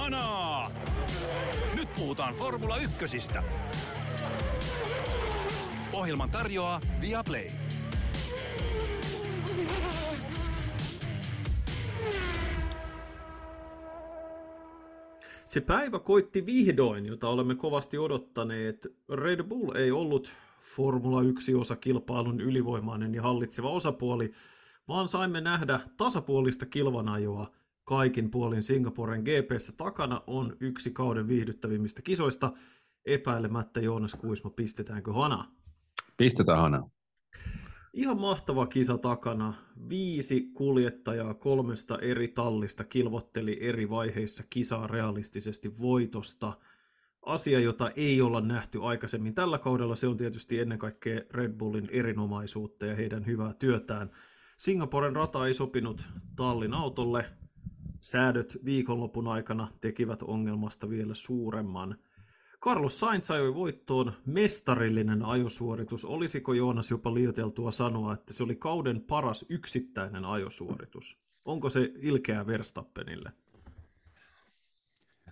Kanaa! Nyt puhutaan Formula Ykkösistä. Ohjelman tarjoaa Viaplay. Se päivä koitti vihdoin, jota olemme kovasti odottaneet. Red Bull ei ollut Formula 1-osakilpailun ylivoimainen ja hallitseva osapuoli, vaan saimme nähdä tasapuolista kilvanajoa kaikin puolin Singaporen GPssä takana on yksi kauden viihdyttävimmistä kisoista. Epäilemättä Joonas Kuisma, pistetäänkö hana? Pistetään hana. Ihan mahtava kisa takana. Viisi kuljettajaa kolmesta eri tallista kilvotteli eri vaiheissa kisaa realistisesti voitosta. Asia, jota ei olla nähty aikaisemmin tällä kaudella, se on tietysti ennen kaikkea Red Bullin erinomaisuutta ja heidän hyvää työtään. Singaporen rata ei sopinut tallin autolle, Säädöt viikonlopun aikana tekivät ongelmasta vielä suuremman. Carlos Sainz ajoi voittoon mestarillinen ajosuoritus. Olisiko Joonas jopa liioteltua sanoa, että se oli kauden paras yksittäinen ajosuoritus? Onko se ilkeä Verstappenille?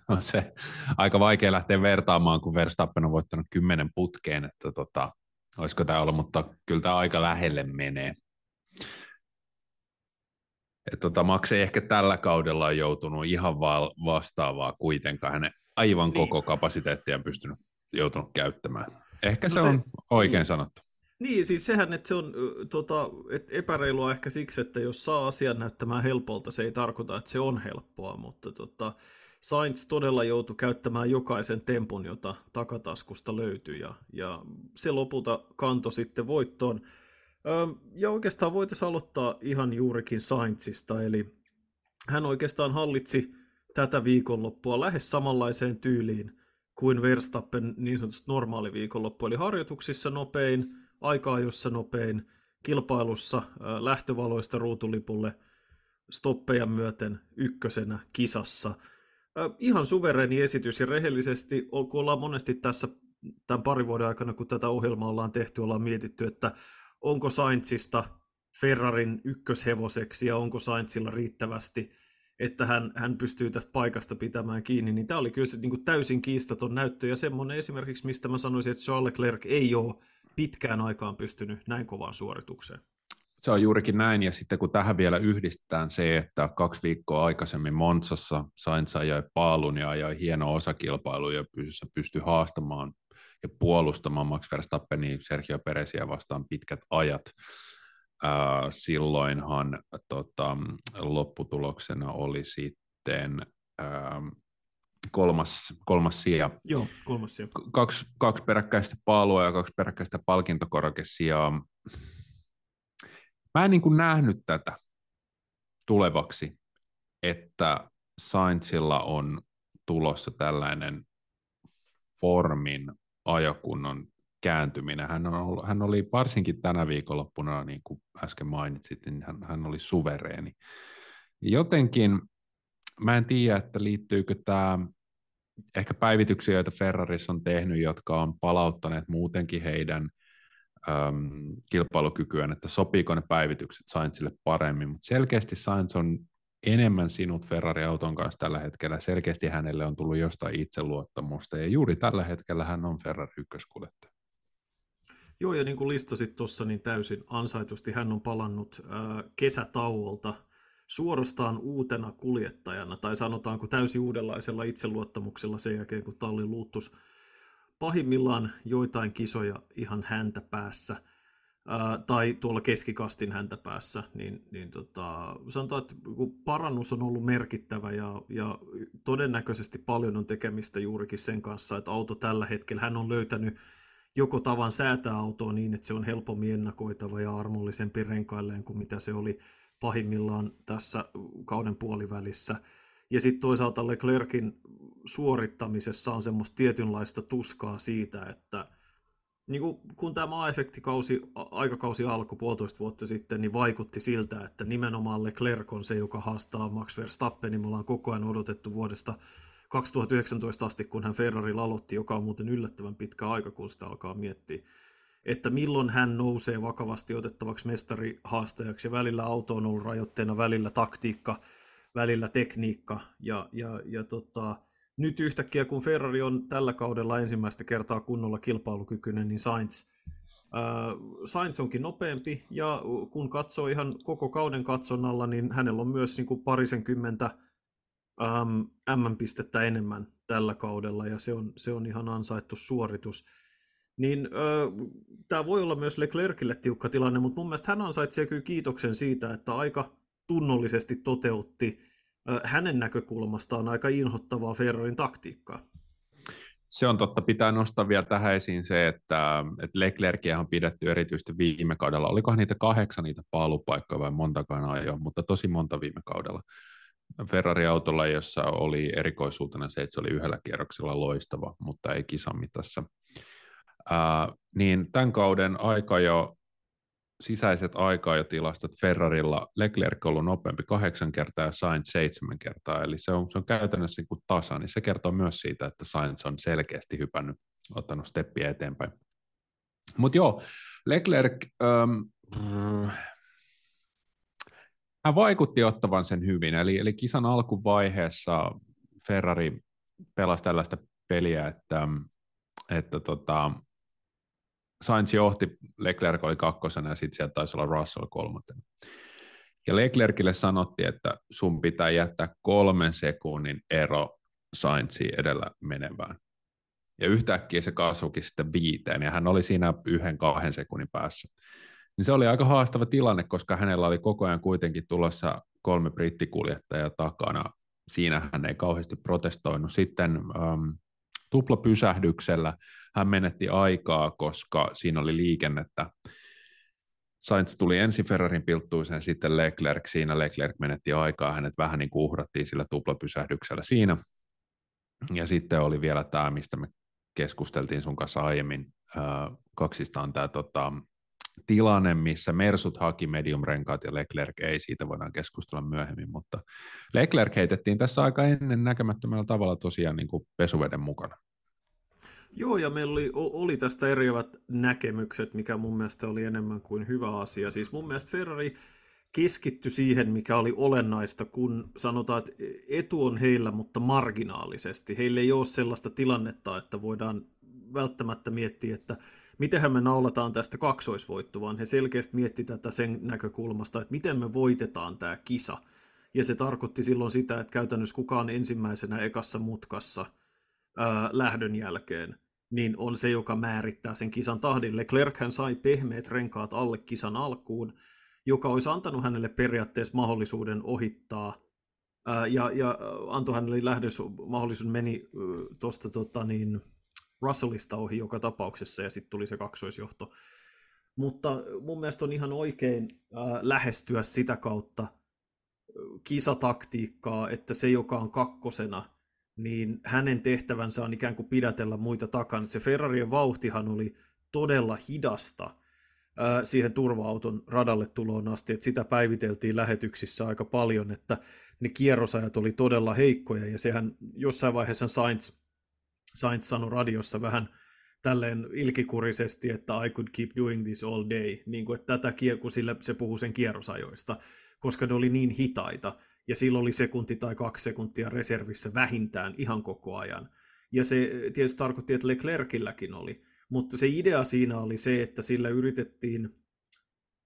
On se aika vaikea lähteä vertaamaan, kun Verstappen on voittanut kymmenen putkeen, että tota, olisiko tämä ollut, mutta kyllä tämä aika lähelle menee. Et tota, Max ei ehkä tällä kaudella ole joutunut ihan vastaavaa kuitenkaan. Hänen aivan niin. koko kapasiteettia pystynyt joutunut käyttämään. Ehkä no se, se on oikein niin. sanottu. Niin, siis sehän, että se on tota, et epäreilua ehkä siksi, että jos saa asian näyttämään helpolta, se ei tarkoita, että se on helppoa, mutta tota, Sainz todella joutui käyttämään jokaisen tempun, jota takataskusta löytyi, ja, ja se lopulta kanto sitten voittoon. Ja oikeastaan voitaisiin aloittaa ihan juurikin Sainzista, eli hän oikeastaan hallitsi tätä viikonloppua lähes samanlaiseen tyyliin kuin Verstappen niin sanotusti normaali viikonloppu, eli harjoituksissa nopein, aikaa jossa nopein, kilpailussa lähtövaloista ruutulipulle stoppeja myöten ykkösenä kisassa. Ihan suvereni esitys ja rehellisesti, kun ollaan monesti tässä tämän parin vuoden aikana, kun tätä ohjelmaa ollaan tehty, ollaan mietitty, että onko Sainzista Ferrarin ykköshevoseksi ja onko Sainzilla riittävästi, että hän, hän pystyy tästä paikasta pitämään kiinni, niin tämä oli kyllä se niin kuin täysin kiistaton näyttö ja semmoinen esimerkiksi, mistä mä sanoisin, että Charles Leclerc ei ole pitkään aikaan pystynyt näin kovaan suoritukseen. Se on juurikin näin, ja sitten kun tähän vielä yhdistetään se, että kaksi viikkoa aikaisemmin Monsassa Sainz ajoi paalun ja ajoi hieno osakilpailu ja pystyi haastamaan ja puolustamaan Max Verstappenia Sergio Perezia vastaan pitkät ajat. Äh, silloinhan tota, lopputuloksena oli sitten äh, kolmas, kolmas sija. Joo, kolmas sija. Kaksi, kaksi peräkkäistä paalua ja kaksi peräkkäistä palkintokorkesijaa. Mä en niin kuin nähnyt tätä tulevaksi, että Sainzilla on tulossa tällainen formin ajokunnon kääntyminen. Hän, on ollut, hän oli varsinkin tänä viikonloppuna, niin kuin äsken mainitsit, niin hän, hän oli suvereeni. Jotenkin mä en tiedä, että liittyykö tämä ehkä päivityksiä, joita Ferraris on tehnyt, jotka on palauttaneet muutenkin heidän äm, kilpailukykyään, että sopiiko ne päivitykset Sainzille paremmin, mutta selkeästi Sainz on enemmän sinut Ferrari-auton kanssa tällä hetkellä. Selkeästi hänelle on tullut jostain itseluottamusta, ja juuri tällä hetkellä hän on Ferrari ykköskuljettaja. Joo, ja niin kuin listasit tuossa, niin täysin ansaitusti hän on palannut äh, kesätauolta suorastaan uutena kuljettajana, tai sanotaanko täysin uudenlaisella itseluottamuksella sen jälkeen, kun talli luuttus pahimmillaan joitain kisoja ihan häntä päässä – tai tuolla keskikastin häntä päässä, niin, niin tota, sanotaan, että parannus on ollut merkittävä ja, ja todennäköisesti paljon on tekemistä juurikin sen kanssa, että auto tällä hetkellä, hän on löytänyt joko tavan säätää autoa niin, että se on helpommin ennakoitava ja armollisempi renkailleen kuin mitä se oli pahimmillaan tässä kauden puolivälissä. Ja sitten toisaalta Leclerkin suorittamisessa on semmoista tietynlaista tuskaa siitä, että – niin kuin, kun tämä maa-efektikausi, aikakausi alkoi puolitoista vuotta sitten, niin vaikutti siltä, että nimenomaan Leclerc on se, joka haastaa Max Verstappen, niin me ollaan koko ajan odotettu vuodesta 2019 asti, kun hän Ferrari aloitti, joka on muuten yllättävän pitkä aika, kun sitä alkaa miettiä, että milloin hän nousee vakavasti otettavaksi mestarihaastajaksi, ja välillä auto on ollut rajoitteena, välillä taktiikka, välillä tekniikka. Ja, ja, ja tota, nyt yhtäkkiä, kun Ferrari on tällä kaudella ensimmäistä kertaa kunnolla kilpailukykyinen, niin Sainz, äh, Sainz onkin nopeampi, ja kun katsoo ihan koko kauden katsonnalla, niin hänellä on myös niin kuin parisenkymmentä ähm, M-pistettä enemmän tällä kaudella, ja se on, se on ihan ansaittu suoritus. Niin äh, tämä voi olla myös Leclercille tiukka tilanne, mutta mun mielestä hän ansaitsee kyllä kiitoksen siitä, että aika tunnollisesti toteutti hänen näkökulmastaan aika inhottavaa Ferrarin taktiikkaa. Se on totta. Pitää nostaa vielä tähän esiin se, että, että Leclercia on pidetty erityisesti viime kaudella. Olikohan niitä kahdeksan niitä paalupaikkoja vai montakaan ajoa, mutta tosi monta viime kaudella. Ferrari-autolla, jossa oli erikoisuutena se, että se oli yhdellä kierroksella loistava, mutta ei kisamitassa. Ää, niin tämän kauden aika jo sisäiset tilastot Ferrarilla Leclerc on ollut nopeampi kahdeksan kertaa ja Sainz seitsemän kertaa, eli se on, se on käytännössä niin kuin tasa, niin se kertoo myös siitä, että Sainz on selkeästi hypännyt, ottanut steppiä eteenpäin. Mutta joo, Leclerc, ähm, hän vaikutti ottavan sen hyvin, eli, eli kisan alkuvaiheessa Ferrari pelasi tällaista peliä, että, että tota, Sainz johti, Leclerc oli kakkosena ja sitten sieltä taisi olla Russell kolmantena. Ja Leclercille sanottiin, että sun pitää jättää kolmen sekunnin ero Sainziin edellä menevään. Ja yhtäkkiä se kasvukin sitten viiteen, ja hän oli siinä yhden kahden sekunnin päässä. Niin se oli aika haastava tilanne, koska hänellä oli koko ajan kuitenkin tulossa kolme brittikuljettajaa takana. Siinä hän ei kauheasti protestoinut. Sitten um, tuplapysähdyksellä hän menetti aikaa, koska siinä oli liikennettä. Sainz tuli ensin Ferrarin pilttuiseen, sitten Leclerc, siinä Leclerc menetti aikaa, hänet vähän niin kuin uhrattiin sillä tuplapysähdyksellä siinä. Ja sitten oli vielä tämä, mistä me keskusteltiin sun kanssa aiemmin äh, kaksistaan tämä tota, tilanne, missä Mersut haki medium-renkaat ja Leclerc ei, siitä voidaan keskustella myöhemmin, mutta Leclerc heitettiin tässä aika ennen näkemättömällä tavalla tosiaan niin kuin pesuveden mukana. Joo, ja meillä oli, oli tästä eriävät näkemykset, mikä mun mielestä oli enemmän kuin hyvä asia. Siis mun mielestä Ferrari keskittyi siihen, mikä oli olennaista, kun sanotaan, että etu on heillä, mutta marginaalisesti. Heillä ei ole sellaista tilannetta, että voidaan välttämättä miettiä, että mitenhän me naulataan tästä kaksoisvoitto, vaan he selkeästi mietti tätä sen näkökulmasta, että miten me voitetaan tämä kisa. Ja se tarkoitti silloin sitä, että käytännössä kukaan ensimmäisenä ekassa mutkassa – ää, lähdön jälkeen, niin on se, joka määrittää sen kisan tahdin. Leclerc hän sai pehmeät renkaat alle kisan alkuun, joka olisi antanut hänelle periaatteessa mahdollisuuden ohittaa, ää, ja, ja antoi hänelle lähdös mahdollisuuden meni tuosta tota, niin, Russellista ohi joka tapauksessa, ja sitten tuli se kaksoisjohto. Mutta mun mielestä on ihan oikein ää, lähestyä sitä kautta kisataktiikkaa, että se, joka on kakkosena – niin hänen tehtävänsä on ikään kuin pidätellä muita takana. Se Ferrarien vauhtihan oli todella hidasta siihen turva-auton radalle tuloon asti, että sitä päiviteltiin lähetyksissä aika paljon, että ne kierrosajat oli todella heikkoja, ja sehän jossain vaiheessa Sainz, Sainz sanoi radiossa vähän tälleen ilkikurisesti, että I could keep doing this all day, niin kuin, että tätä, kun sille se puhuu sen kierrosajoista, koska ne oli niin hitaita, ja silloin oli sekunti tai kaksi sekuntia reservissä vähintään ihan koko ajan. Ja se tietysti tarkoitti, että Leclercilläkin oli. Mutta se idea siinä oli se, että sillä yritettiin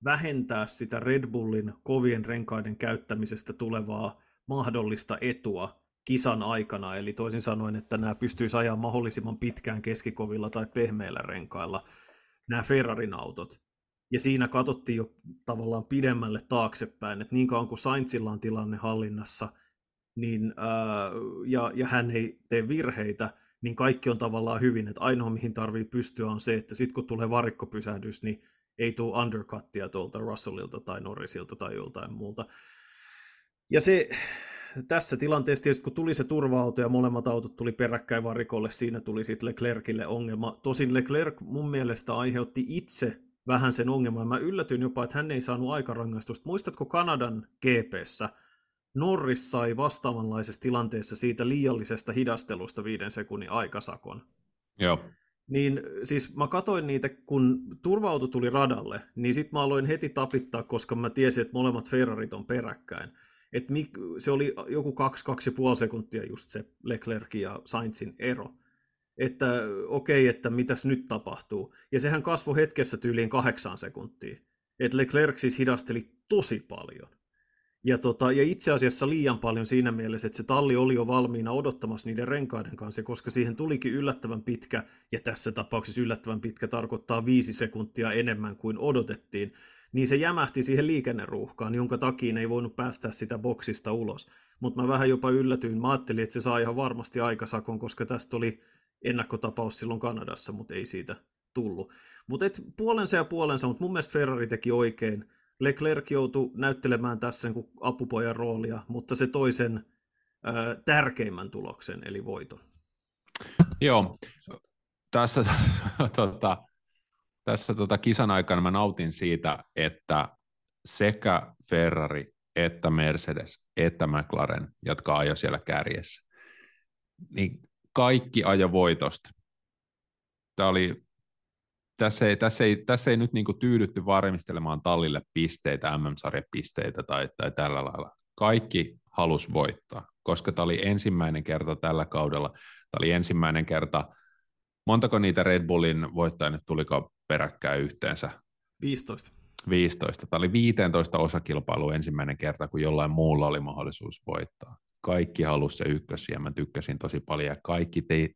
vähentää sitä Red Bullin kovien renkaiden käyttämisestä tulevaa mahdollista etua kisan aikana, eli toisin sanoen, että nämä pystyisi ajaa mahdollisimman pitkään keskikovilla tai pehmeillä renkailla nämä Ferrarin autot. Ja siinä katsottiin jo tavallaan pidemmälle taaksepäin, että niin kauan kuin Sainzilla on tilanne hallinnassa, niin, ää, ja, ja hän ei tee virheitä, niin kaikki on tavallaan hyvin. Että ainoa, mihin tarvii pystyä, on se, että sitten kun tulee varikkopysähdys, niin ei tule undercuttia tuolta Russellilta tai Norrisilta tai joltain muulta. Ja se, tässä tilanteessa tietysti, kun tuli se turva-auto ja molemmat autot tuli peräkkäin varikolle, siinä tuli sitten Leclercille ongelma. Tosin Leclerc mun mielestä aiheutti itse vähän sen ongelman. Mä yllätyin jopa, että hän ei saanut aikarangaistusta. Muistatko Kanadan GPssä? Norris sai vastaavanlaisessa tilanteessa siitä liiallisesta hidastelusta viiden sekunnin aikasakon. Joo. Niin siis mä katoin niitä, kun turva tuli radalle, niin sit mä aloin heti tapittaa, koska mä tiesin, että molemmat Ferrarit on peräkkäin. Et se oli joku 2-2,5 sekuntia just se Leclerc ja Sainzin ero. Että okei, okay, että mitäs nyt tapahtuu. Ja sehän kasvoi hetkessä tyyliin kahdeksan sekuntia. Että Leclerc siis hidasteli tosi paljon. Ja, tota, ja itse asiassa liian paljon siinä mielessä, että se talli oli jo valmiina odottamassa niiden renkaiden kanssa, koska siihen tulikin yllättävän pitkä, ja tässä tapauksessa yllättävän pitkä tarkoittaa viisi sekuntia enemmän kuin odotettiin, niin se jämähti siihen liikenneruuhkaan, jonka takia ei voinut päästä sitä boksista ulos. Mutta mä vähän jopa yllätyin, mä ajattelin, että se saa ihan varmasti aikasakon, koska tästä oli ennakkotapaus silloin Kanadassa, mutta ei siitä tullut. Mutta puolensa ja puolensa, mutta mun mielestä Ferrari teki oikein, Leclerc joutui näyttelemään tässä niin apupojan roolia, mutta se toisen ää, tärkeimmän tuloksen, eli voiton. Joo, tässä, tota, tässä tota, kisan aikana mä nautin siitä, että sekä Ferrari että Mercedes että McLaren, jotka ajoi siellä kärjessä, niin kaikki ajo voitosta. Tämä oli tässä ei, tässä ei, tässä ei nyt niin tyydytty varmistelemaan tallille pisteitä, MM-sarjapisteitä tai, tai tällä lailla. Kaikki halus voittaa, koska tämä oli ensimmäinen kerta tällä kaudella. Tämä oli ensimmäinen kerta, montako niitä Red Bullin voittajia nyt tuliko peräkkäin yhteensä? 15. 15. Tämä oli 15 osakilpailu ensimmäinen kerta, kun jollain muulla oli mahdollisuus voittaa. Kaikki halusi se ykkösiä, mä tykkäsin tosi paljon, ja kaikki te,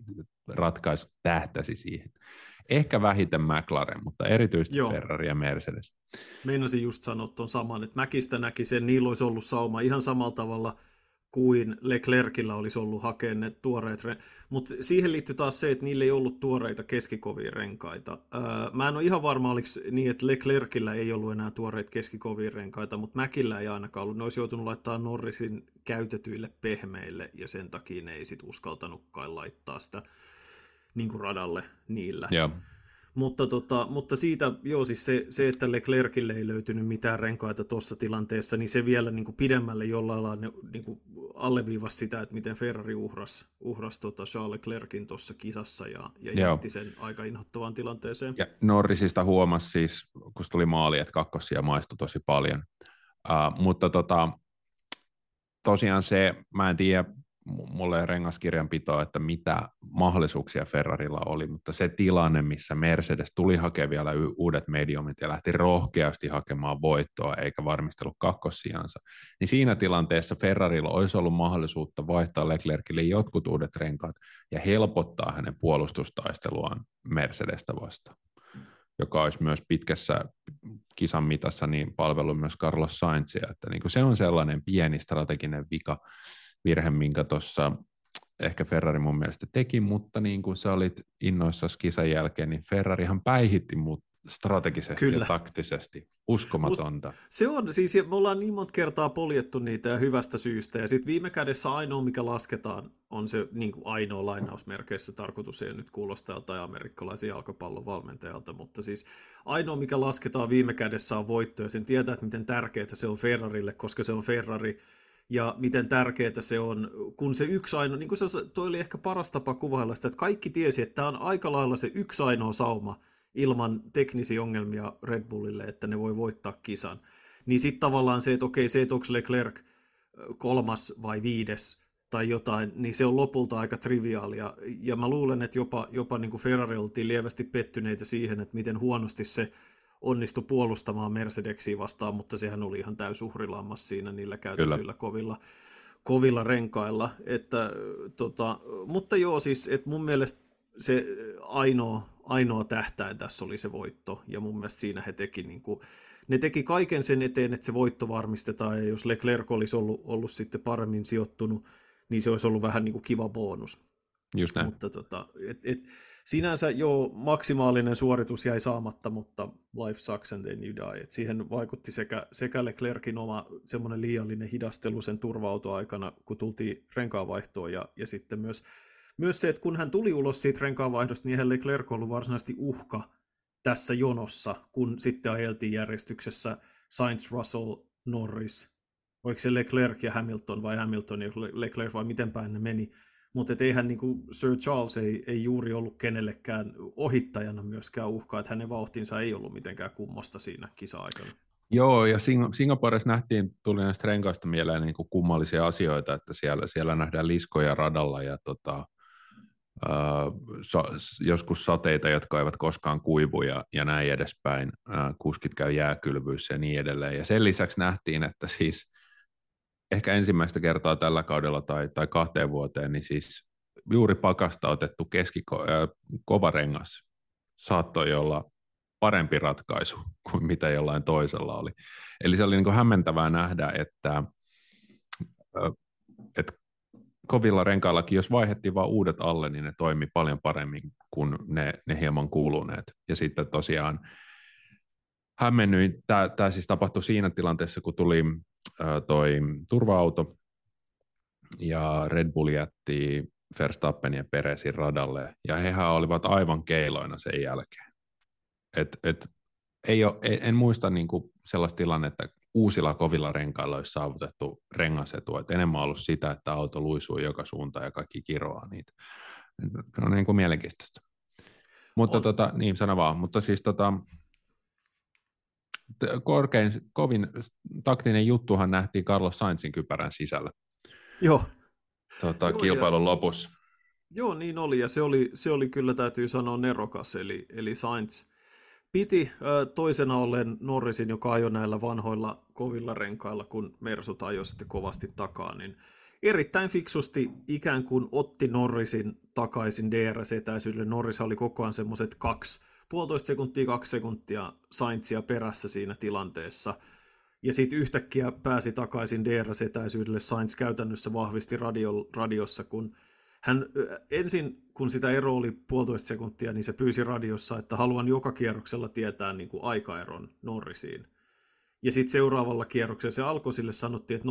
ratkaisu tähtäsi siihen. Ehkä vähiten McLaren, mutta erityisesti Joo. Ferrari ja Mercedes. Meinasin just sanoa tuon saman, että Mäkistä näki sen, niillä olisi ollut sauma ihan samalla tavalla kuin Leclercillä olisi ollut hakea ne tuoreet re- Mutta siihen liittyy taas se, että niillä ei ollut tuoreita keskikovia renkaita. Öö, mä en ole ihan varma, oliko niin, että Leclercillä ei ollut enää tuoreita keskikovia renkaita, mutta Mäkillä ei ainakaan ollut. Ne olisi joutunut laittaa Norrisin käytetyille pehmeille, ja sen takia ne ei sitten uskaltanutkaan laittaa sitä niin kuin radalle niillä. Joo. Mutta, tota, mutta siitä, joo, siis se, se, että Leclercille ei löytynyt mitään renkaita tuossa tilanteessa, niin se vielä niin kuin pidemmälle jollain lailla niin kuin alleviivasi sitä, että miten Ferrari uhras, uhras tota Charles Leclerkin tuossa kisassa ja, ja jätti sen aika inhottavaan tilanteeseen. Ja Norrisista huomasi siis, kun tuli maali, että kakkosia maistui tosi paljon. Uh, mutta tota, tosiaan se, mä en tiedä, mulle rengaskirjanpitoa, että mitä mahdollisuuksia Ferrarilla oli, mutta se tilanne, missä Mercedes tuli hakemaan vielä uudet mediumit ja lähti rohkeasti hakemaan voittoa eikä varmistellut kakkossiansa, niin siinä tilanteessa Ferrarilla olisi ollut mahdollisuutta vaihtaa Leclercille jotkut uudet renkaat ja helpottaa hänen puolustustaisteluaan Mercedestä vastaan joka olisi myös pitkässä kisan mitassa niin palvellut myös Carlos Sainzia, että niin kuin se on sellainen pieni strateginen vika, virhe, minkä tuossa ehkä Ferrari mun mielestä teki, mutta niin kuin sä olit innoissasi kisan jälkeen, niin Ferrarihan päihitti mut strategisesti Kyllä. ja taktisesti. Uskomatonta. Must, se on, siis me ollaan niin monta kertaa poljettu niitä ja hyvästä syystä, ja sitten viime kädessä ainoa, mikä lasketaan, on se niin kuin ainoa lainausmerkeissä tarkoitus, ei nyt kuulostaa tai amerikkalaisen jalkapallon valmentajalta, mutta siis ainoa, mikä lasketaan viime kädessä on voitto, ja sen tietää, että miten tärkeää se on Ferrarille, koska se on Ferrari, ja miten tärkeää se on, kun se yksi ainoa, niin kuin se, toi oli ehkä paras tapa kuvailla sitä, että kaikki tiesi, että tämä on aika lailla se yksi ainoa sauma ilman teknisiä ongelmia Red Bullille, että ne voi voittaa kisan. Niin sitten tavallaan se, että okei, se, että onko Leclerc kolmas vai viides tai jotain, niin se on lopulta aika triviaalia. Ja mä luulen, että jopa, jopa niin kuin Ferrari oltiin lievästi pettyneitä siihen, että miten huonosti se onnistui puolustamaan Mercedeksiä vastaan, mutta sehän oli ihan täysuhrilammas siinä niillä käytetyillä Kyllä. kovilla, kovilla renkailla. Että, tota, mutta joo, siis että mun mielestä se ainoa, ainoa tähtäin tässä oli se voitto, ja mun mielestä siinä he teki niin kuin, ne teki kaiken sen eteen, että se voitto varmistetaan, ja jos Leclerc olisi ollut, ollut sitten paremmin sijoittunut, niin se olisi ollut vähän niin kuin kiva bonus. Just näin. Mutta tota, et, et, sinänsä jo maksimaalinen suoritus jäi saamatta, mutta life sucks and then you die. Et siihen vaikutti sekä, sekä Leclerkin oma semmoinen liiallinen hidastelu sen turva-autoaikana, kun tultiin renkaavaihtoon, ja, ja sitten myös, myös se, että kun hän tuli ulos siitä renkaavaihdosta, niin eihän Leclerc ollut varsinaisesti uhka tässä jonossa, kun sitten ajeltiin järjestyksessä Sainz, Russell, Norris, oliko se Leclerc ja Hamilton vai Hamilton ja Leclerc vai miten päin ne meni, mutta eihän niin kuin Sir Charles ei, ei juuri ollut kenellekään ohittajana myöskään uhkaa, että hänen vauhtinsa ei ollut mitenkään kummosta siinä kisa-aikana. Joo, ja Sing- Singaporessa nähtiin, tuli näistä renkaista mieleen niin kuin kummallisia asioita, että siellä, siellä nähdään liskoja radalla ja tota, äh, so, joskus sateita, jotka eivät koskaan kuivu ja, ja näin edespäin. Äh, kuskit käy jääkylvyissä ja niin edelleen. Ja sen lisäksi nähtiin, että siis ehkä ensimmäistä kertaa tällä kaudella tai, tai kahteen vuoteen, niin siis juuri pakasta otettu keskiko, äh, kova rengas saattoi olla parempi ratkaisu kuin mitä jollain toisella oli. Eli se oli niin hämmentävää nähdä, että, että kovilla renkaillakin, jos vaihettiin vain uudet alle, niin ne toimi paljon paremmin kuin ne, ne hieman kuuluneet. Ja sitten tosiaan hämmennyin, tämä siis tapahtui siinä tilanteessa, kun tuli ää, toi turva-auto, ja Red Bull jätti Verstappen ja Peresin radalle, ja hehän olivat aivan keiloina sen jälkeen. Et, et, ei ole, en muista niin kuin sellaista tilannetta, että uusilla kovilla renkailla olisi saavutettu rengasetu, että enemmän ollut sitä, että auto luisuu joka suuntaan ja kaikki kiroaa niitä. Se on niin kuin mielenkiintoista. Mutta on. tota, niin sano vaan, mutta siis tota, korkein, kovin taktinen juttuhan nähtiin Carlos Sainzin kypärän sisällä. Joo. Tota, Joo kilpailun ja... lopussa. Joo, niin oli, ja se oli, se oli kyllä, täytyy sanoa, nerokas, eli, eli Sainz piti toisena ollen Norrisin, joka ajoi näillä vanhoilla kovilla renkailla, kun Mersut ajoi sitten kovasti takaa, niin erittäin fiksusti ikään kuin otti Norrisin takaisin DRS-etäisyydelle. Norris oli koko ajan semmoiset kaksi, puolitoista sekuntia, kaksi sekuntia Sainzia perässä siinä tilanteessa. Ja sitten yhtäkkiä pääsi takaisin DRS-etäisyydelle. Sainz käytännössä vahvisti radio, radiossa, kun hän ensin, kun sitä ero oli puolitoista sekuntia, niin se pyysi radiossa, että haluan joka kierroksella tietää niin kuin aikaeron Norrisiin. Ja sitten seuraavalla kierroksella se alkoi sille sanottiin, että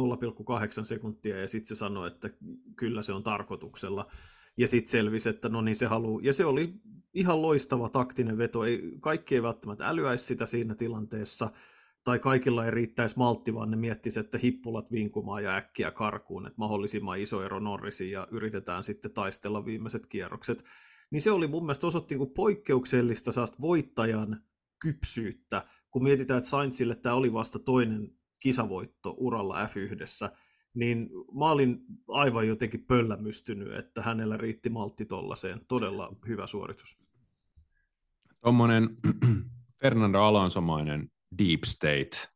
0,8 sekuntia, ja sitten se sanoi, että kyllä se on tarkoituksella. Ja sitten selvisi, että no niin se haluaa. Ja se oli ihan loistava taktinen veto. Ei, kaikki ei välttämättä älyäisi sitä siinä tilanteessa, tai kaikilla ei riittäisi maltti, vaan ne miettisivät, että hippulat vinkumaan ja äkkiä karkuun, että mahdollisimman iso ero Norrisiin ja yritetään sitten taistella viimeiset kierrokset. Niin se oli mun mielestä osoitti niin poikkeuksellista saasta voittajan kypsyyttä, kun mietitään, että Sainzille tämä oli vasta toinen kisavoitto uralla F1, niin mä olin aivan jotenkin pöllämystynyt, että hänellä riitti maltti tollaiseen. Todella hyvä suoritus. Tuommoinen Fernando Alonsomainen deep state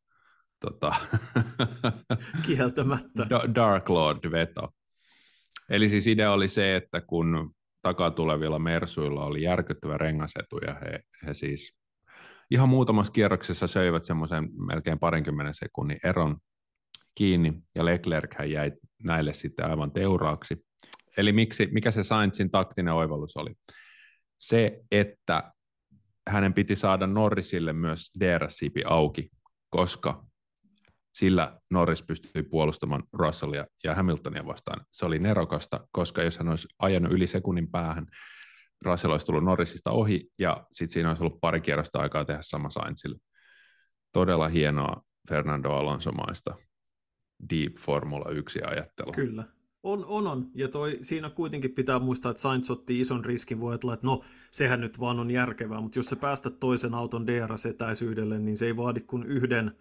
tota, Kieltämättä. Dark Lord-veto. Eli siis idea oli se, että kun takatulevilla Mersuilla oli järkyttävä rengasetu ja he, he siis ihan muutamassa kierroksessa söivät semmoisen melkein parinkymmenen sekunnin eron kiinni ja Leclerc jäi näille sitten aivan teuraaksi. Eli miksi, mikä se Sainzin taktinen oivallus oli? Se, että hänen piti saada Norrisille myös DRS-siipi auki, koska sillä Norris pystyi puolustamaan Russellia ja Hamiltonia vastaan. Se oli nerokasta, koska jos hän olisi ajanut yli sekunnin päähän, Russell olisi tullut Norrisista ohi, ja sitten siinä olisi ollut pari kierrosta aikaa tehdä sama Sainzille. Todella hienoa Fernando Alonso-maista Deep Formula 1-ajattelua. Kyllä. On, on, on. Ja toi, siinä kuitenkin pitää muistaa, että Sainz otti ison riskin, voi ajatella, että no, sehän nyt vaan on järkevää, mutta jos sä päästät toisen auton DRS-etäisyydelle, niin se ei vaadi kuin yhden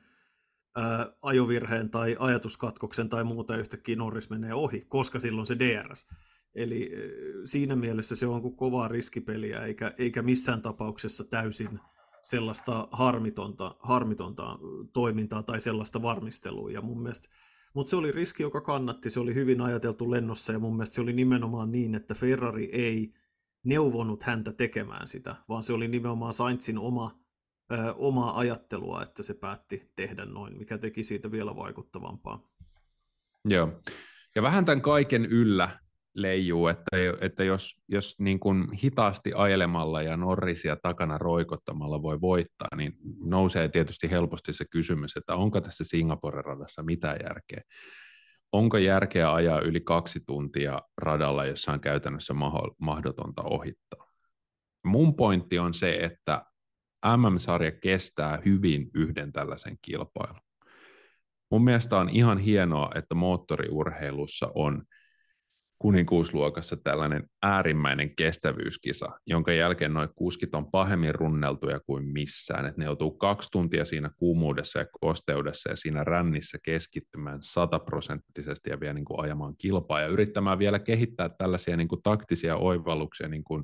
ää, ajovirheen tai ajatuskatkoksen tai muuta, yhtäkkiä Norris menee ohi, koska silloin se DRS. Eli siinä mielessä se on kuin kovaa riskipeliä, eikä, eikä missään tapauksessa täysin sellaista harmitonta, harmitonta toimintaa tai sellaista varmistelua. Ja mun mielestä mutta se oli riski, joka kannatti, se oli hyvin ajateltu lennossa ja mun mielestä se oli nimenomaan niin, että Ferrari ei neuvonut häntä tekemään sitä, vaan se oli nimenomaan Sainzin oma, ö, omaa ajattelua, että se päätti tehdä noin, mikä teki siitä vielä vaikuttavampaa. Joo, ja vähän tämän kaiken yllä leijuu, että, että jos, jos niin kuin hitaasti ajelemalla ja Norrisia takana roikottamalla voi voittaa, niin nousee tietysti helposti se kysymys, että onko tässä Singapore-radassa mitään järkeä. Onko järkeä ajaa yli kaksi tuntia radalla, jossa on käytännössä mahdotonta ohittaa? Mun pointti on se, että MM-sarja kestää hyvin yhden tällaisen kilpailun. Mun mielestä on ihan hienoa, että moottoriurheilussa on – kuninkuusluokassa tällainen äärimmäinen kestävyyskisa, jonka jälkeen noin kuskit on pahemmin runneltuja kuin missään. Et ne joutuu kaksi tuntia siinä kuumuudessa ja kosteudessa ja siinä rännissä keskittymään sataprosenttisesti ja vielä niin kuin ajamaan kilpaa ja yrittämään vielä kehittää tällaisia niin kuin taktisia oivalluksia niin kuin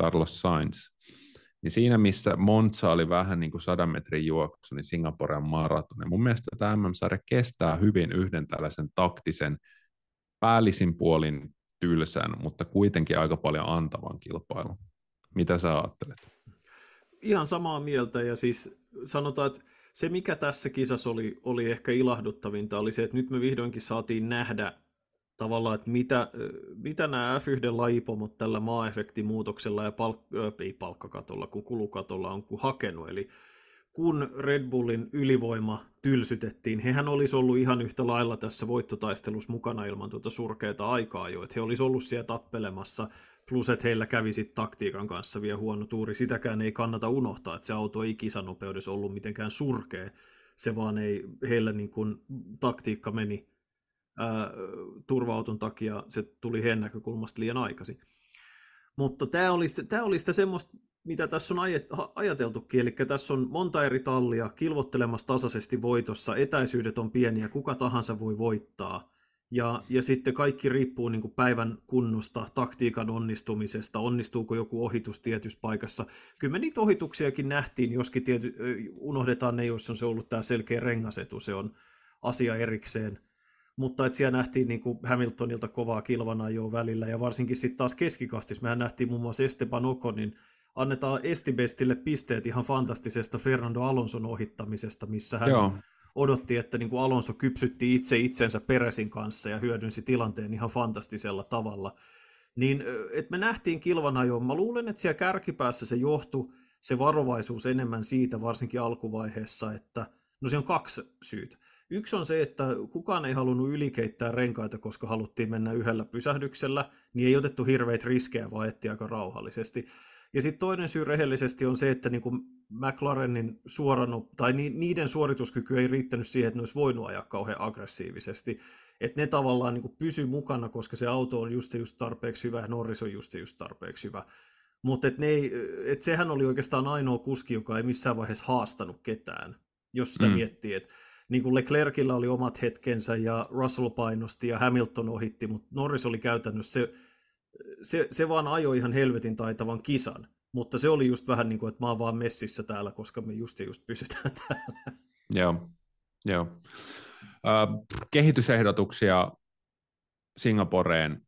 Carlos Sainz. Niin siinä, missä Monza oli vähän niin kuin sadan metrin juoksu, niin Singaporen maraton. Ja mun mielestä tämä MM-sarja kestää hyvin yhden tällaisen taktisen päällisin puolin tylsän, mutta kuitenkin aika paljon antavan kilpailun. Mitä sä ajattelet? Ihan samaa mieltä ja siis sanotaan, että se mikä tässä kisassa oli, oli ehkä ilahduttavinta oli se, että nyt me vihdoinkin saatiin nähdä tavallaan, että mitä, mitä nämä F1-lajipomot tällä maa-efektimuutoksella ja palk- ei palkkakatolla, kun kulukatolla on kuin hakenut. Eli kun Red Bullin ylivoima tylsytettiin, hehän olisi ollut ihan yhtä lailla tässä voittotaistelussa mukana ilman tuota surkeita aikaa jo, että he olisi ollut siellä tappelemassa, plus että heillä kävi sitten taktiikan kanssa vielä huono tuuri, sitäkään ei kannata unohtaa, että se auto ei kisanopeudessa ollut mitenkään surkea, se vaan ei, heillä niin kuin taktiikka meni ää, turva takia, se tuli heidän näkökulmasta liian aikaisin. Mutta tämä oli, tämä oli sitä semmoista mitä tässä on ajateltukin, eli tässä on monta eri tallia kilvottelemassa tasaisesti voitossa, etäisyydet on pieniä, kuka tahansa voi voittaa, ja, ja sitten kaikki riippuu niin kuin päivän kunnosta, taktiikan onnistumisesta, onnistuuko joku ohitus tietyssä paikassa. Kyllä me niitä ohituksiakin nähtiin, joskin tiety, unohdetaan ne, joissa on se ollut tämä selkeä rengasetu, se on asia erikseen. Mutta että siellä nähtiin niin kuin Hamiltonilta kovaa kilvana jo välillä, ja varsinkin sitten taas keskikastissa, mehän nähtiin muun muassa Esteban Oconin annetaan Estibestille pisteet ihan fantastisesta Fernando Alonson ohittamisesta, missä hän Joo. odotti, että niin kuin Alonso kypsytti itse itsensä Peresin kanssa ja hyödynsi tilanteen ihan fantastisella tavalla. Niin, että me nähtiin kilvanajoon. Mä luulen, että siellä kärkipäässä se johtui se varovaisuus enemmän siitä, varsinkin alkuvaiheessa, että no se on kaksi syytä. Yksi on se, että kukaan ei halunnut ylikeittää renkaita, koska haluttiin mennä yhdellä pysähdyksellä, niin ei otettu hirveitä riskejä, vaan etti aika rauhallisesti. Ja sitten toinen syy rehellisesti on se, että niin kuin McLarenin suoran, tai niiden suorituskyky ei riittänyt siihen, että ne olisi voinut ajaa kauhean aggressiivisesti. Että ne tavallaan niin pysy mukana, koska se auto on just just tarpeeksi hyvä ja Norris on just just tarpeeksi hyvä. Mutta et et sehän oli oikeastaan ainoa kuski, joka ei missään vaiheessa haastanut ketään, jos sitä mm. miettii. Että niin kuin Leclercillä oli omat hetkensä ja Russell painosti ja Hamilton ohitti, mutta Norris oli käytännössä se se, se vaan ajoi ihan helvetin taitavan kisan, mutta se oli just vähän niin kuin, että mä oon vaan messissä täällä, koska me just ja just pysytään täällä. Joo, joo. Äh, kehitysehdotuksia Singaporeen.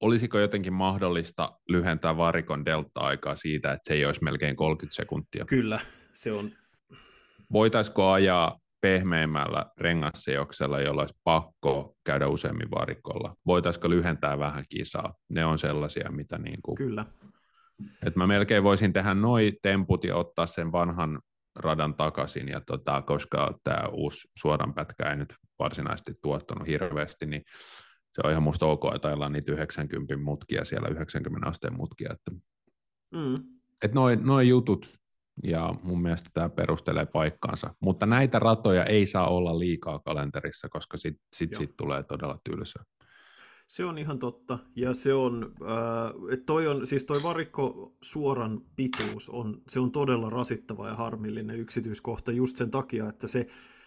Olisiko jotenkin mahdollista lyhentää varikon delta-aikaa siitä, että se ei olisi melkein 30 sekuntia? Kyllä, se on. Voitaisiko ajaa pehmeämmällä rengassejoksella, jolla olisi pakko käydä useammin varikolla? Voitaisiko lyhentää vähän kisaa? Ne on sellaisia, mitä niin kuin... Kyllä. Että mä melkein voisin tehdä noi temput ja ottaa sen vanhan radan takaisin, ja tota, koska tämä uusi suoran pätkä ei nyt varsinaisesti tuottanut hirveästi, niin se on ihan musta ok, että ajellaan niitä 90 mutkia siellä, 90 asteen mutkia. Että, mm. et noin noi jutut ja mun mielestä tämä perustelee paikkaansa. Mutta näitä ratoja ei saa olla liikaa kalenterissa, koska sitten sit, sit tulee todella tylsää. Se on ihan totta, ja se on, äh, toi on, siis toi varikko suoran pituus on, se on todella rasittava ja harmillinen yksityiskohta just sen takia, että se,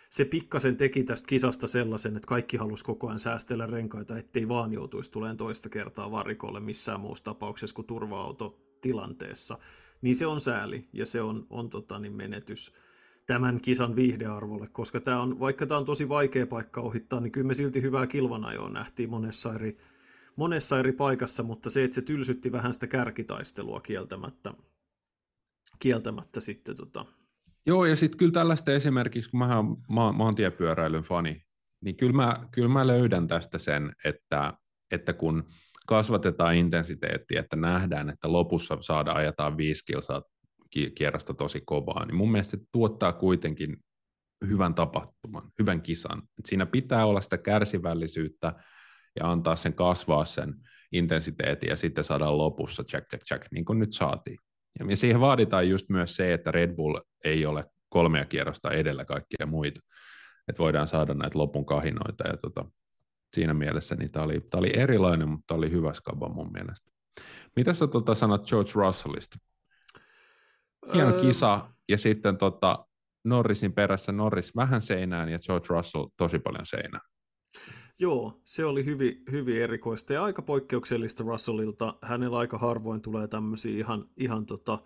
se pikkasen teki tästä kisasta sellaisen, että kaikki halusi koko ajan säästellä renkaita, ettei vaan joutuisi tulemaan toista kertaa varikolle missään muussa tapauksessa kuin turva-auto tilanteessa niin se on sääli ja se on, on tota, niin menetys tämän kisan viihdearvolle, koska tämä on, vaikka tämä on tosi vaikea paikka ohittaa, niin kyllä me silti hyvää kilvanajoa nähtiin monessa eri, monessa eri paikassa, mutta se, että se tylsytti vähän sitä kärkitaistelua kieltämättä, kieltämättä sitten tota... Joo, ja sitten kyllä tällaista esimerkiksi, kun mä oon ma- maantiepyöräilyn fani, niin kyllä mä, kyllä mä löydän tästä sen, että, että kun kasvatetaan intensiteettiä, että nähdään, että lopussa saadaan ajetaan viisi kilsaa kierrosta tosi kovaa, niin mun mielestä se tuottaa kuitenkin hyvän tapahtuman, hyvän kisan. Et siinä pitää olla sitä kärsivällisyyttä ja antaa sen kasvaa sen intensiteetin ja sitten saadaan lopussa check, check, check, niin kuin nyt saatiin. Ja siihen vaaditaan just myös se, että Red Bull ei ole kolmea kierrosta edellä kaikkia muita, että voidaan saada näitä lopun kahinoita ja tota, siinä mielessä niin tämä oli, tämä oli erilainen, mutta oli hyvä skaba mun mielestä. Mitä sä tota sanot George Russellista? Hieno öö... kisa, ja sitten tota, Norrisin perässä Norris vähän seinään ja George Russell tosi paljon seinään. Joo, se oli hyvin, hyvin erikoista ja aika poikkeuksellista Russellilta. Hänellä aika harvoin tulee tämmöisiä ihan, ihan tota,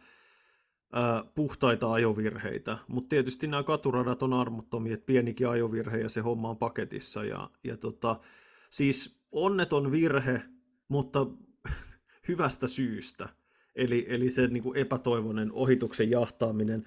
ää, puhtaita ajovirheitä, mutta tietysti nämä katuradat on armottomia, että pienikin ajovirhe ja se homma on paketissa. Ja, ja tota, siis onneton virhe, mutta hyvästä syystä. Eli, eli se niin kuin epätoivoinen ohituksen jahtaaminen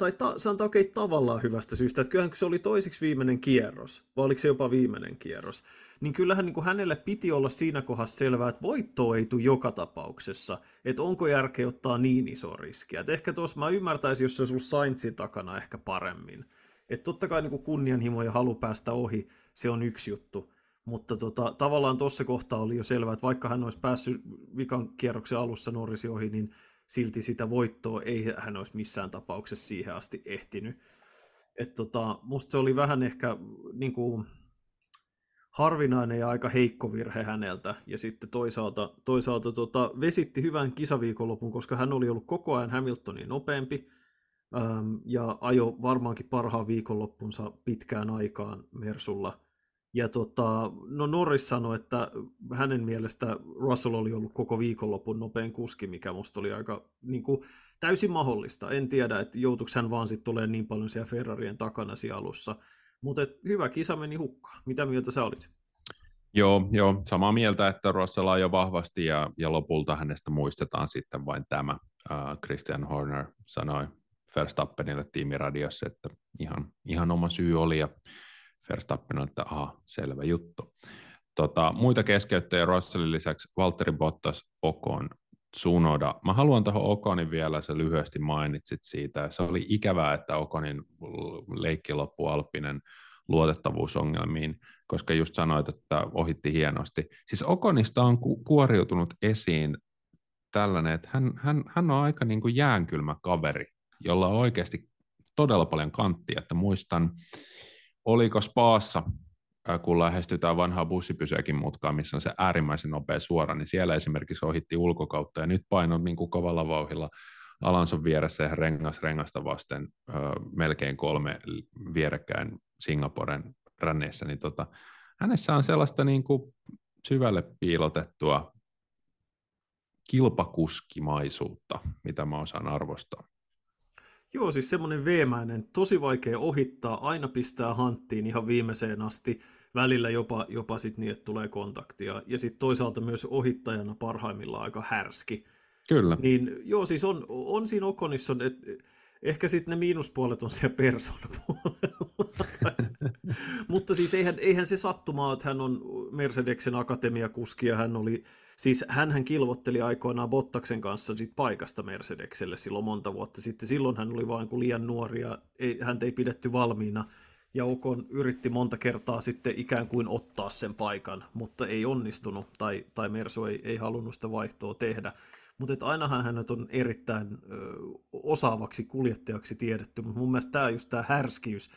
tai ta, sanotaan okei okay, tavallaan hyvästä syystä, että kyllähän se oli toisiksi viimeinen kierros, vai oliko se jopa viimeinen kierros, niin kyllähän niin kuin hänelle piti olla siinä kohdassa selvää, että voitto ei tule joka tapauksessa, että onko järkeä ottaa niin iso riskiä. Että ehkä tuossa mä ymmärtäisin, jos se olisi ollut Saintsin takana ehkä paremmin. Että totta kai niin kuin kunnianhimo ja halu päästä ohi, se on yksi juttu, mutta tota, tavallaan tuossa kohtaa oli jo selvää, että vaikka hän olisi päässyt vikan kierroksen alussa Norrisi ohi, niin silti sitä voittoa ei hän olisi missään tapauksessa siihen asti ehtinyt. Et tota, musta se oli vähän ehkä niin kuin, harvinainen ja aika heikko virhe häneltä, ja sitten toisaalta, toisaalta tota, vesitti hyvän kisaviikonlopun, koska hän oli ollut koko ajan Hamiltonin nopeampi, äm, ja ajo varmaankin parhaan viikonloppunsa pitkään aikaan Mersulla, ja tota, no Norris sanoi, että hänen mielestä Russell oli ollut koko viikonlopun nopein kuski, mikä musta oli aika niin kuin, täysin mahdollista. En tiedä, että joutuiko hän vaan sitten tulee niin paljon siellä Ferrarien takana siellä alussa. Mutta hyvä kisa meni hukkaan. Mitä mieltä sä olit? Joo, joo, samaa mieltä, että Russell jo vahvasti ja, ja lopulta hänestä muistetaan sitten vain tämä. Uh, Christian Horner sanoi Verstappenille tiimiradiossa, että ihan, ihan oma syy oli ja Verstappen on, että aha, selvä juttu. Tota, muita keskeyttäjiä Russellin lisäksi Valtteri Bottas, Okon, Tsunoda. Mä haluan tuohon Okonin vielä, se lyhyesti mainitsit siitä. Se oli ikävää, että Okonin leikki loppu Alppinen luotettavuusongelmiin, koska just sanoit, että ohitti hienosti. Siis Okonista on ku- kuoriutunut esiin tällainen, että hän, hän, hän on aika niin kuin jäänkylmä kaveri, jolla on oikeasti todella paljon kanttia. Että muistan, oliko Spaassa, kun lähestytään vanhaa bussipysäkin mutkaa, missä on se äärimmäisen nopea suora, niin siellä esimerkiksi ohitti ulkokautta ja nyt paino niin kuin kovalla vauhilla Alanson vieressä ja rengas rengasta vasten ö, melkein kolme vierekkäin Singaporen rännissä, niin tota, hänessä on sellaista niin kuin syvälle piilotettua kilpakuskimaisuutta, mitä mä osaan arvostaa. Joo, siis semmoinen veemäinen, tosi vaikea ohittaa, aina pistää hanttiin ihan viimeiseen asti, välillä jopa, jopa sit niin, että tulee kontaktia. Ja sitten toisaalta myös ohittajana parhaimmillaan aika härski. Kyllä. Niin joo, siis on, on siinä Okonissa, että ehkä sitten ne miinuspuolet on siellä puolella. Mutta siis eihän, eihän se sattumaa, että hän on Mercedeksen akatemiakuski ja hän oli Siis hän kilvotteli aikoinaan Bottaksen kanssa sit paikasta Mercedekselle silloin monta vuotta sitten. Silloin hän oli vain kuin liian nuori ja ei, häntä ei pidetty valmiina. Ja Okon yritti monta kertaa sitten ikään kuin ottaa sen paikan, mutta ei onnistunut, tai, tai Mersu ei, ei halunnut sitä vaihtoa tehdä. Mutta ainahan hänet on erittäin ö, osaavaksi kuljettajaksi tiedetty, mutta mun mielestä tämä just tämä härskiys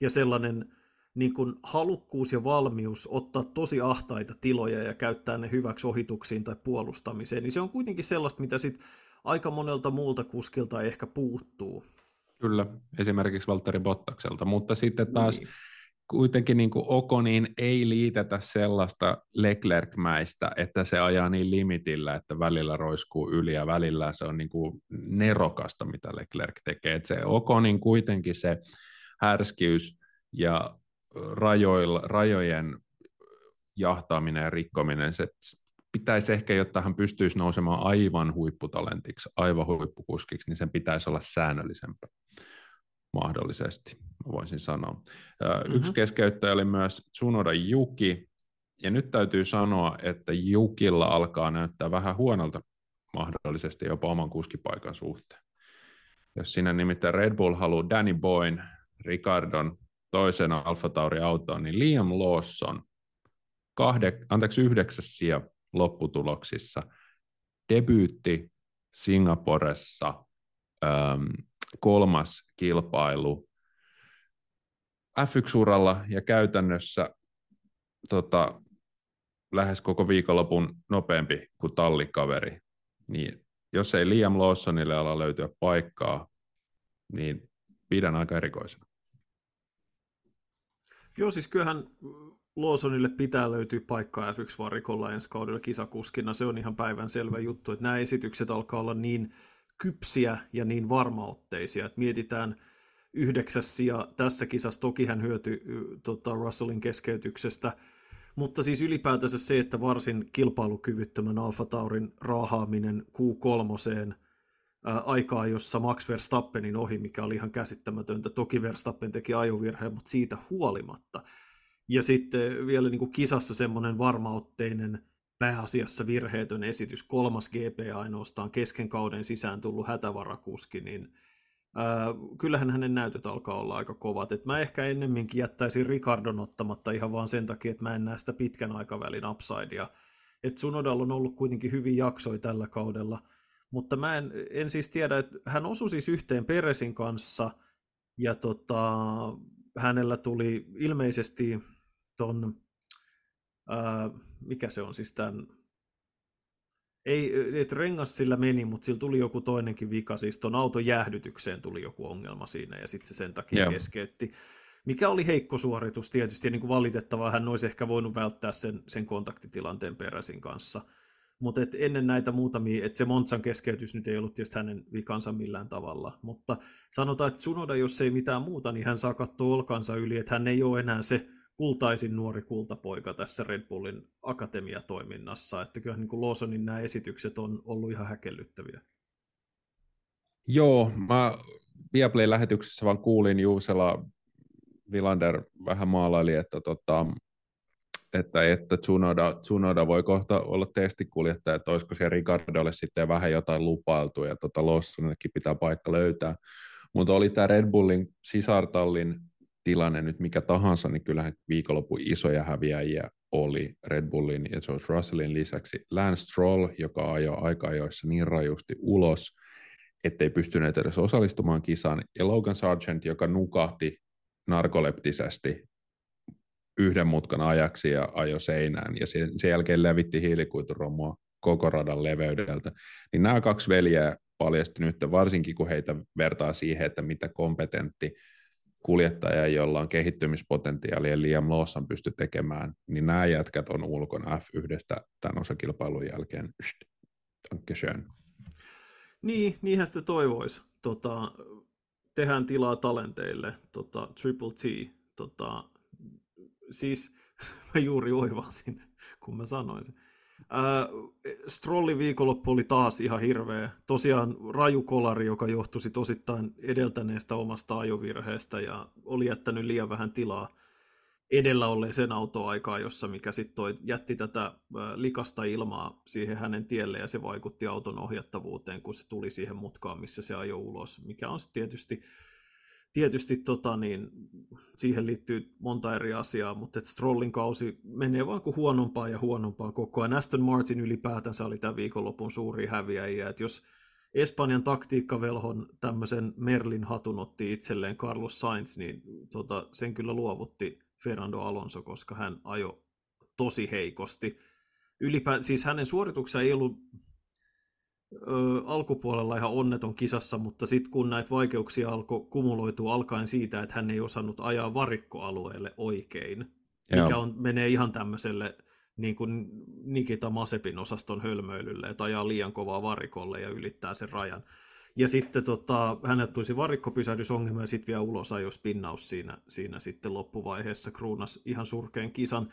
ja sellainen niin kuin halukkuus ja valmius ottaa tosi ahtaita tiloja ja käyttää ne hyväksi ohituksiin tai puolustamiseen, niin se on kuitenkin sellaista, mitä sit aika monelta muulta kuskilta ehkä puuttuu. Kyllä, esimerkiksi Valtteri Bottakselta, mutta sitten taas niin. Kuitenkin niin kuin Okoniin ei liitetä sellaista Leclerc-mäistä, että se ajaa niin limitillä, että välillä roiskuu yli ja välillä se on niin kuin nerokasta, mitä Leclerc tekee. Että se Okonin kuitenkin se härskiys ja rajoilla, rajojen jahtaaminen ja rikkominen, se pitäisi ehkä, jotta hän pystyisi nousemaan aivan huipputalentiksi, aivan huippukuskiksi, niin sen pitäisi olla säännöllisempää mahdollisesti, voisin sanoa. Mm-hmm. Yksi keskeyttäjä oli myös Tsunoda Juki, ja nyt täytyy sanoa, että Jukilla alkaa näyttää vähän huonolta mahdollisesti jopa oman kuskipaikan suhteen. Jos sinä nimittäin Red Bull haluaa Danny Boyn, Ricardon toisen Alfa Tauri autoon, niin Liam Lawson, kahde, anteeksi, yhdeksäs sija lopputuloksissa, debyytti Singaporessa, kolmas kilpailu F1-uralla ja käytännössä tota, lähes koko viikonlopun nopeampi kuin tallikaveri, niin jos ei Liam Lawsonille ala löytyä paikkaa, niin pidän aika erikoisena. Joo, siis kyllähän Lawsonille pitää löytyä paikkaa F1-varikolla ensi kaudella kisakuskina. Se on ihan päivän selvä juttu, että nämä esitykset alkaa olla niin kypsiä ja niin varmaotteisia, että mietitään yhdeksäs sija tässä kisassa. Toki hän hyötyi tota, Russellin keskeytyksestä, mutta siis ylipäätänsä se, että varsin kilpailukyvyttömän Alfa Taurin raahaaminen Q3 aikaa, jossa Max Verstappenin ohi, mikä oli ihan käsittämätöntä. Toki Verstappen teki ajovirheen, mutta siitä huolimatta. Ja sitten vielä niin kuin kisassa semmoinen varmaotteinen pääasiassa virheetön esitys, kolmas GP ainoastaan kesken kauden sisään tullut hätävarakuski, niin ää, kyllähän hänen näytöt alkaa olla aika kovat. Et mä ehkä ennemminkin jättäisin Ricardon ottamatta ihan vaan sen takia, että mä en näe sitä pitkän aikavälin upsidea. Et Sunodalla on ollut kuitenkin hyvin jaksoi tällä kaudella, mutta mä en, en siis tiedä, että hän osui siis yhteen Peresin kanssa, ja tota, hänellä tuli ilmeisesti ton, ää, mikä se on siis tämän, ei, että rengas sillä meni, mutta sillä tuli joku toinenkin vika, siis ton auton jäähdytykseen tuli joku ongelma siinä, ja sitten se sen takia yeah. keskeytti. Mikä oli heikko suoritus tietysti, ja niin kuin valitettavaa, hän olisi ehkä voinut välttää sen, sen kontaktitilanteen peräsin kanssa. Mutta ennen näitä muutamia, että se Montsan keskeytys nyt ei ollut tietysti hänen vikansa millään tavalla. Mutta sanotaan, että Sunoda, jos ei mitään muuta, niin hän saa katsoa olkansa yli, että hän ei ole enää se kultaisin nuori kultapoika tässä Red Bullin akatemiatoiminnassa, että kyllä niin kuin Lawsonin nämä esitykset on ollut ihan häkellyttäviä. Joo, mä Viaplay-lähetyksessä vaan kuulin Juusela Vilander vähän maalaili, että, tota, että, että Tsunoda, Tsunoda, voi kohta olla testikuljettaja, että olisiko se Ricardolle sitten vähän jotain lupailtu, ja tota Lawsonillekin pitää paikka löytää. Mutta oli tämä Red Bullin sisartallin tilanne nyt mikä tahansa, niin kyllähän viikonloppu isoja häviäjiä oli Red Bullin ja George Russellin lisäksi. Lance Stroll, joka ajoi aika ajoissa niin rajusti ulos, ettei pystyneet edes osallistumaan kisaan, ja Logan Sargent, joka nukahti narkoleptisesti yhden mutkan ajaksi ja ajoi seinään, ja sen, sen jälkeen levitti hiilikuituromua koko radan leveydeltä. Niin nämä kaksi veljeä paljasti nyt, varsinkin kun heitä vertaa siihen, että mitä kompetentti kuljettaja, jolla on kehittymispotentiaalia Liam Lawson pysty tekemään, niin nämä jätkät on ulkona F1 tämän osakilpailun jälkeen. Danke schön. Niin, niinhän sitä toivoisi. Tota, tehdään tilaa talenteille, tota, Triple T. Tota, siis mä juuri oivasin, kun mä sanoin sen. Strollin viikonloppu oli taas ihan hirveä. Tosiaan raju kolari, joka johtui sit osittain edeltäneestä omasta ajovirheestä ja oli jättänyt liian vähän tilaa edellä olleeseen autoaikaa, jossa mikä sitten jätti tätä likasta ilmaa siihen hänen tielle ja se vaikutti auton ohjattavuuteen, kun se tuli siihen mutkaan, missä se ajoi ulos, mikä on tietysti tietysti tota, niin, siihen liittyy monta eri asiaa, mutta Strollin kausi menee vaan kuin huonompaa ja huonompaa koko ajan. Aston Martin ylipäätänsä oli tämän viikonlopun suuri häviäjiä, että jos Espanjan taktiikkavelhon tämmöisen Merlin hatun otti itselleen Carlos Sainz, niin tota, sen kyllä luovutti Fernando Alonso, koska hän ajo tosi heikosti. Ylipä, siis hänen suorituksensa ei ollut ö, alkupuolella ihan onneton kisassa, mutta sitten kun näitä vaikeuksia alkoi kumuloitua alkaen siitä, että hän ei osannut ajaa varikkoalueelle oikein, Joo. mikä on, menee ihan tämmöiselle niin kuin Nikita Masepin osaston hölmöilylle, että ajaa liian kovaa varikolle ja ylittää sen rajan. Ja sitten tota, hänet tulisi varikkopysähdysongelma ja sitten vielä ulos ajoi spinnaus siinä, siinä sitten loppuvaiheessa kruunas ihan surkeen kisan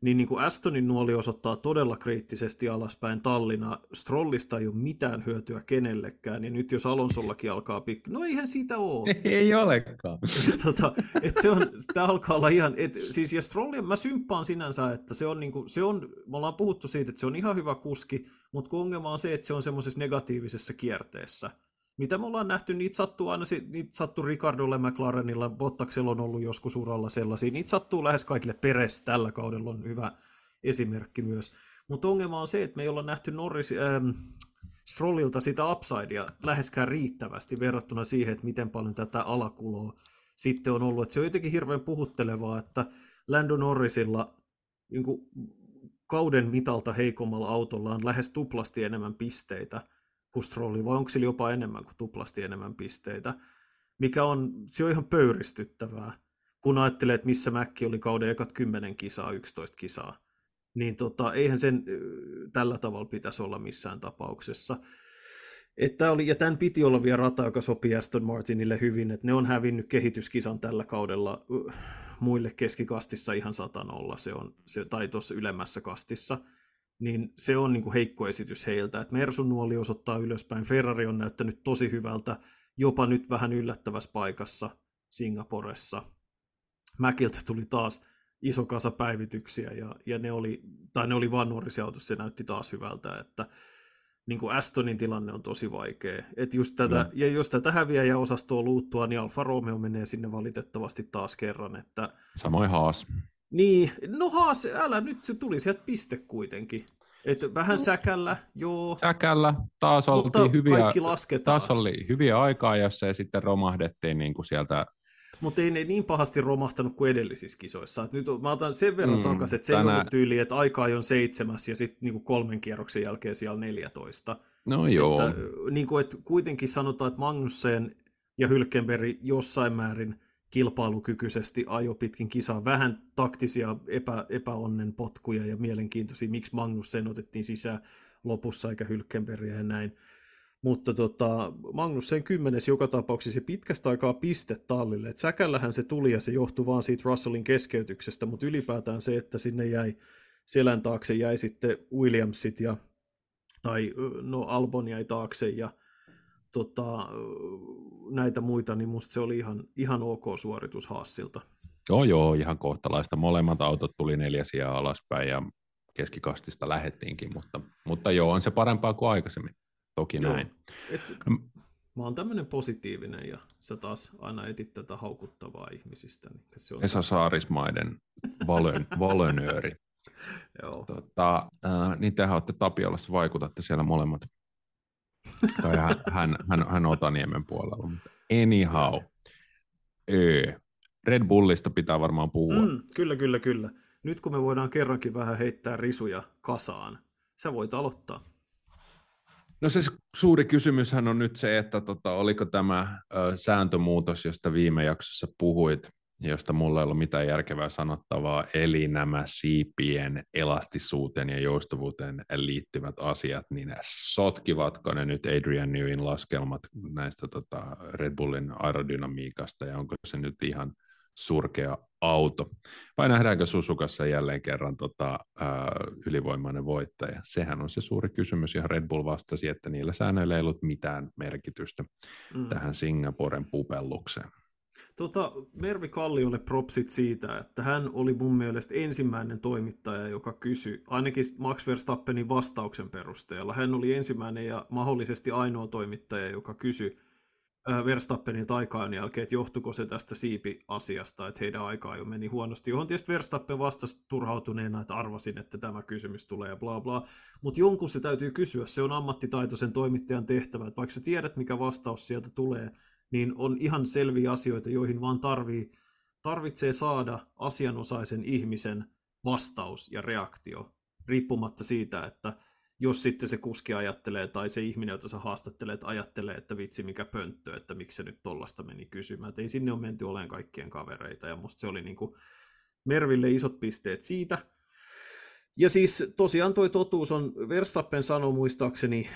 niin, niin kuin Astonin nuoli osoittaa todella kriittisesti alaspäin Tallinna. Strollista ei ole mitään hyötyä kenellekään, ja nyt jos Alonsollakin alkaa pikku... No eihän siitä ole. Ei olekaan. Ja, tota, et se on, tämä alkaa olla ihan... Et, siis, ja Strollia mä symppaan sinänsä, että se on, niin kuin, se on, me ollaan puhuttu siitä, että se on ihan hyvä kuski, mutta kun ongelma on se, että se on semmoisessa negatiivisessa kierteessä mitä me ollaan nähty, niitä sattuu aina, niitä sattuu Ricardolle, McLarenilla, Bottaksella on ollut joskus uralla sellaisia, niitä sattuu lähes kaikille Peres tällä kaudella on hyvä esimerkki myös. Mutta ongelma on se, että me ei olla nähty Norris, ähm, Strollilta sitä upsidea läheskään riittävästi verrattuna siihen, että miten paljon tätä alakuloa sitten on ollut. Et se on jotenkin hirveän puhuttelevaa, että Lando Norrisilla niin kuin, kauden mitalta heikommalla autolla on lähes tuplasti enemmän pisteitä kuin Strollilla, vai onko sillä jopa enemmän kuin tuplasti enemmän pisteitä, mikä on, se on ihan pöyristyttävää, kun ajattelee, että missä Mäkki oli kauden ekat 10 kisaa, 11 kisaa, niin tota, eihän sen tällä tavalla pitäisi olla missään tapauksessa. Että oli, ja tämän piti olla vielä rata, joka sopii Aston Martinille hyvin, että ne on hävinnyt kehityskisan tällä kaudella muille keskikastissa ihan satanolla, se on, se, tai tuossa ylemmässä kastissa, niin se on niin kuin heikko esitys heiltä, että Mersun nuoli osoittaa ylöspäin, Ferrari on näyttänyt tosi hyvältä, jopa nyt vähän yllättävässä paikassa Singaporessa. Mäkiltä tuli taas iso kasa päivityksiä, ja, ja ne oli, tai ne oli vaan nuorisiautus, se näytti taas hyvältä, että niin kuin Astonin tilanne on tosi vaikea. Et just tätä, no. Ja jos tätä häviäjäosastoa luuttua, niin Alfa Romeo menee sinne valitettavasti taas kerran. Että... Samoin Haas. Niin, no Haas, älä nyt, se tuli sieltä piste kuitenkin. Et vähän no. säkällä, joo. Säkällä, taas oltiin hyviä, kaikki lasketaan. taas oli hyviä aikaa, jossa ja sitten romahdettiin niin kuin sieltä mutta ei ne niin pahasti romahtanut kuin edellisissä kisoissa. Et nyt mä otan sen verran mm, takaisin, että se tänä... ei ollut tyyli, että aika on seitsemäs ja sitten niinku kolmen kierroksen jälkeen siellä 14. No joo. Että, niinku, kuitenkin sanotaan, että Magnussen ja Hylkenberg jossain määrin kilpailukykyisesti ajo pitkin kisaa. Vähän taktisia epä, epäonnen potkuja ja mielenkiintoisia, miksi Magnussen otettiin sisään lopussa eikä Hylkenberg ja näin. Mutta tota, Magnussen kymmenes joka tapauksessa pitkästä aikaa piste tallille. Et säkällähän se tuli ja se johtui vaan siitä Russellin keskeytyksestä, mutta ylipäätään se, että sinne jäi selän taakse jäi sitten Williamsit ja tai no Albon jäi taakse ja tota, näitä muita, niin musta se oli ihan, ihan ok suoritus Haassilta. Joo, joo, ihan kohtalaista. Molemmat autot tuli neljäsiä alaspäin ja keskikastista lähettiinkin, mutta, mutta joo, on se parempaa kuin aikaisemmin. Toki Joo. näin. Et, mä oon tämmöinen positiivinen ja sä taas aina etit tätä haukuttavaa ihmisistä. Niin se on Esa Saarismaiden valön, valönööri. Joo. Tota, äh, niin tehän olette Tapiolassa, vaikutatte siellä molemmat. Tai hän, hän, hän, hän Otaniemen puolella. Anyhow, öö. Red Bullista pitää varmaan puhua. Mm, kyllä, kyllä, kyllä. Nyt kun me voidaan kerrankin vähän heittää risuja kasaan, sä voit aloittaa. No se suuri kysymyshän on nyt se, että tota, oliko tämä ö, sääntömuutos, josta viime jaksossa puhuit, josta mulla ei ollut mitään järkevää sanottavaa, eli nämä siipien elastisuuteen ja joustavuuteen liittyvät asiat, niin sotkivatko ne nyt Adrian Newin laskelmat näistä tota, Red Bullin aerodynamiikasta, ja onko se nyt ihan – surkea auto. Vai nähdäänkö Susukassa jälleen kerran tota, ää, ylivoimainen voittaja? Sehän on se suuri kysymys, ja Red Bull vastasi, että niillä säännöillä ei ollut mitään merkitystä mm. tähän Singaporen pupellukseen. Tota, Mervi Kalliolle propsit siitä, että hän oli mun mielestä ensimmäinen toimittaja, joka kysyi, ainakin Max Verstappenin vastauksen perusteella, hän oli ensimmäinen ja mahdollisesti ainoa toimittaja, joka kysyi Verstappenin aikaan jälkeen, että johtuiko se tästä siipi-asiasta, että heidän aikaa jo meni huonosti, johon tietysti Verstappen vastasi turhautuneena, että arvasin, että tämä kysymys tulee ja bla bla, mutta jonkun se täytyy kysyä, se on ammattitaitoisen toimittajan tehtävä, että vaikka sä tiedät, mikä vastaus sieltä tulee, niin on ihan selviä asioita, joihin vaan tarvii, tarvitsee saada asianosaisen ihmisen vastaus ja reaktio, riippumatta siitä, että jos sitten se kuski ajattelee tai se ihminen, jota sä haastattelet, ajattelee, että vitsi mikä pönttö, että miksi se nyt tollasta meni kysymään. Et ei sinne ole menty olemaan kaikkien kavereita ja musta se oli niinku Merville isot pisteet siitä. Ja siis tosiaan toi totuus on, Verstappen sanoi muistaakseni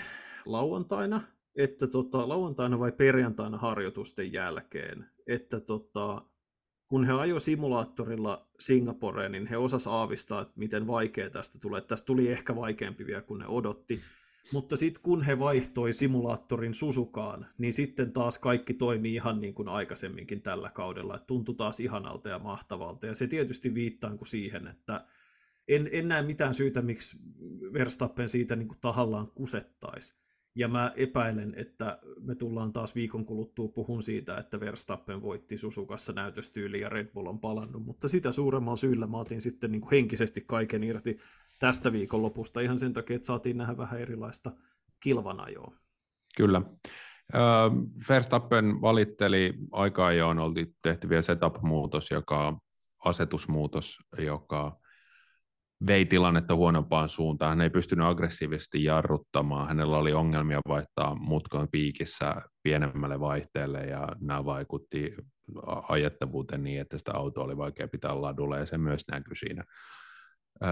lauantaina, että tota, lauantaina vai perjantaina harjoitusten jälkeen, että tota, kun he ajo simulaattorilla Singaporeen, niin he osas aavistaa, että miten vaikea tästä tulee. Tästä tuli ehkä vaikeampi vielä kuin ne odotti. Mutta sitten kun he vaihtoi simulaattorin Susukaan, niin sitten taas kaikki toimii ihan niin kuin aikaisemminkin tällä kaudella. Että tuntui taas ihanalta ja mahtavalta. Ja se tietysti viittaa siihen, että en, en näe mitään syytä, miksi Verstappen siitä niin kuin tahallaan kusettaisi. Ja mä epäilen, että me tullaan taas viikon kuluttua puhun siitä, että Verstappen voitti Susukassa näytöstyyli ja Red Bull on palannut, mutta sitä suuremmalla syyllä mä otin sitten niin kuin henkisesti kaiken irti tästä viikon lopusta ihan sen takia, että saatiin nähdä vähän erilaista kilvanajoa. Kyllä. Verstappen valitteli aika ajoin, oltiin tehty vielä setup-muutos, joka asetusmuutos, joka vei tilannetta huonompaan suuntaan. Hän ei pystynyt aggressiivisesti jarruttamaan. Hänellä oli ongelmia vaihtaa mutkan piikissä pienemmälle vaihteelle ja nämä vaikutti ajettavuuteen niin, että sitä autoa oli vaikea pitää ladulla ja se myös näkyi siinä. Öö,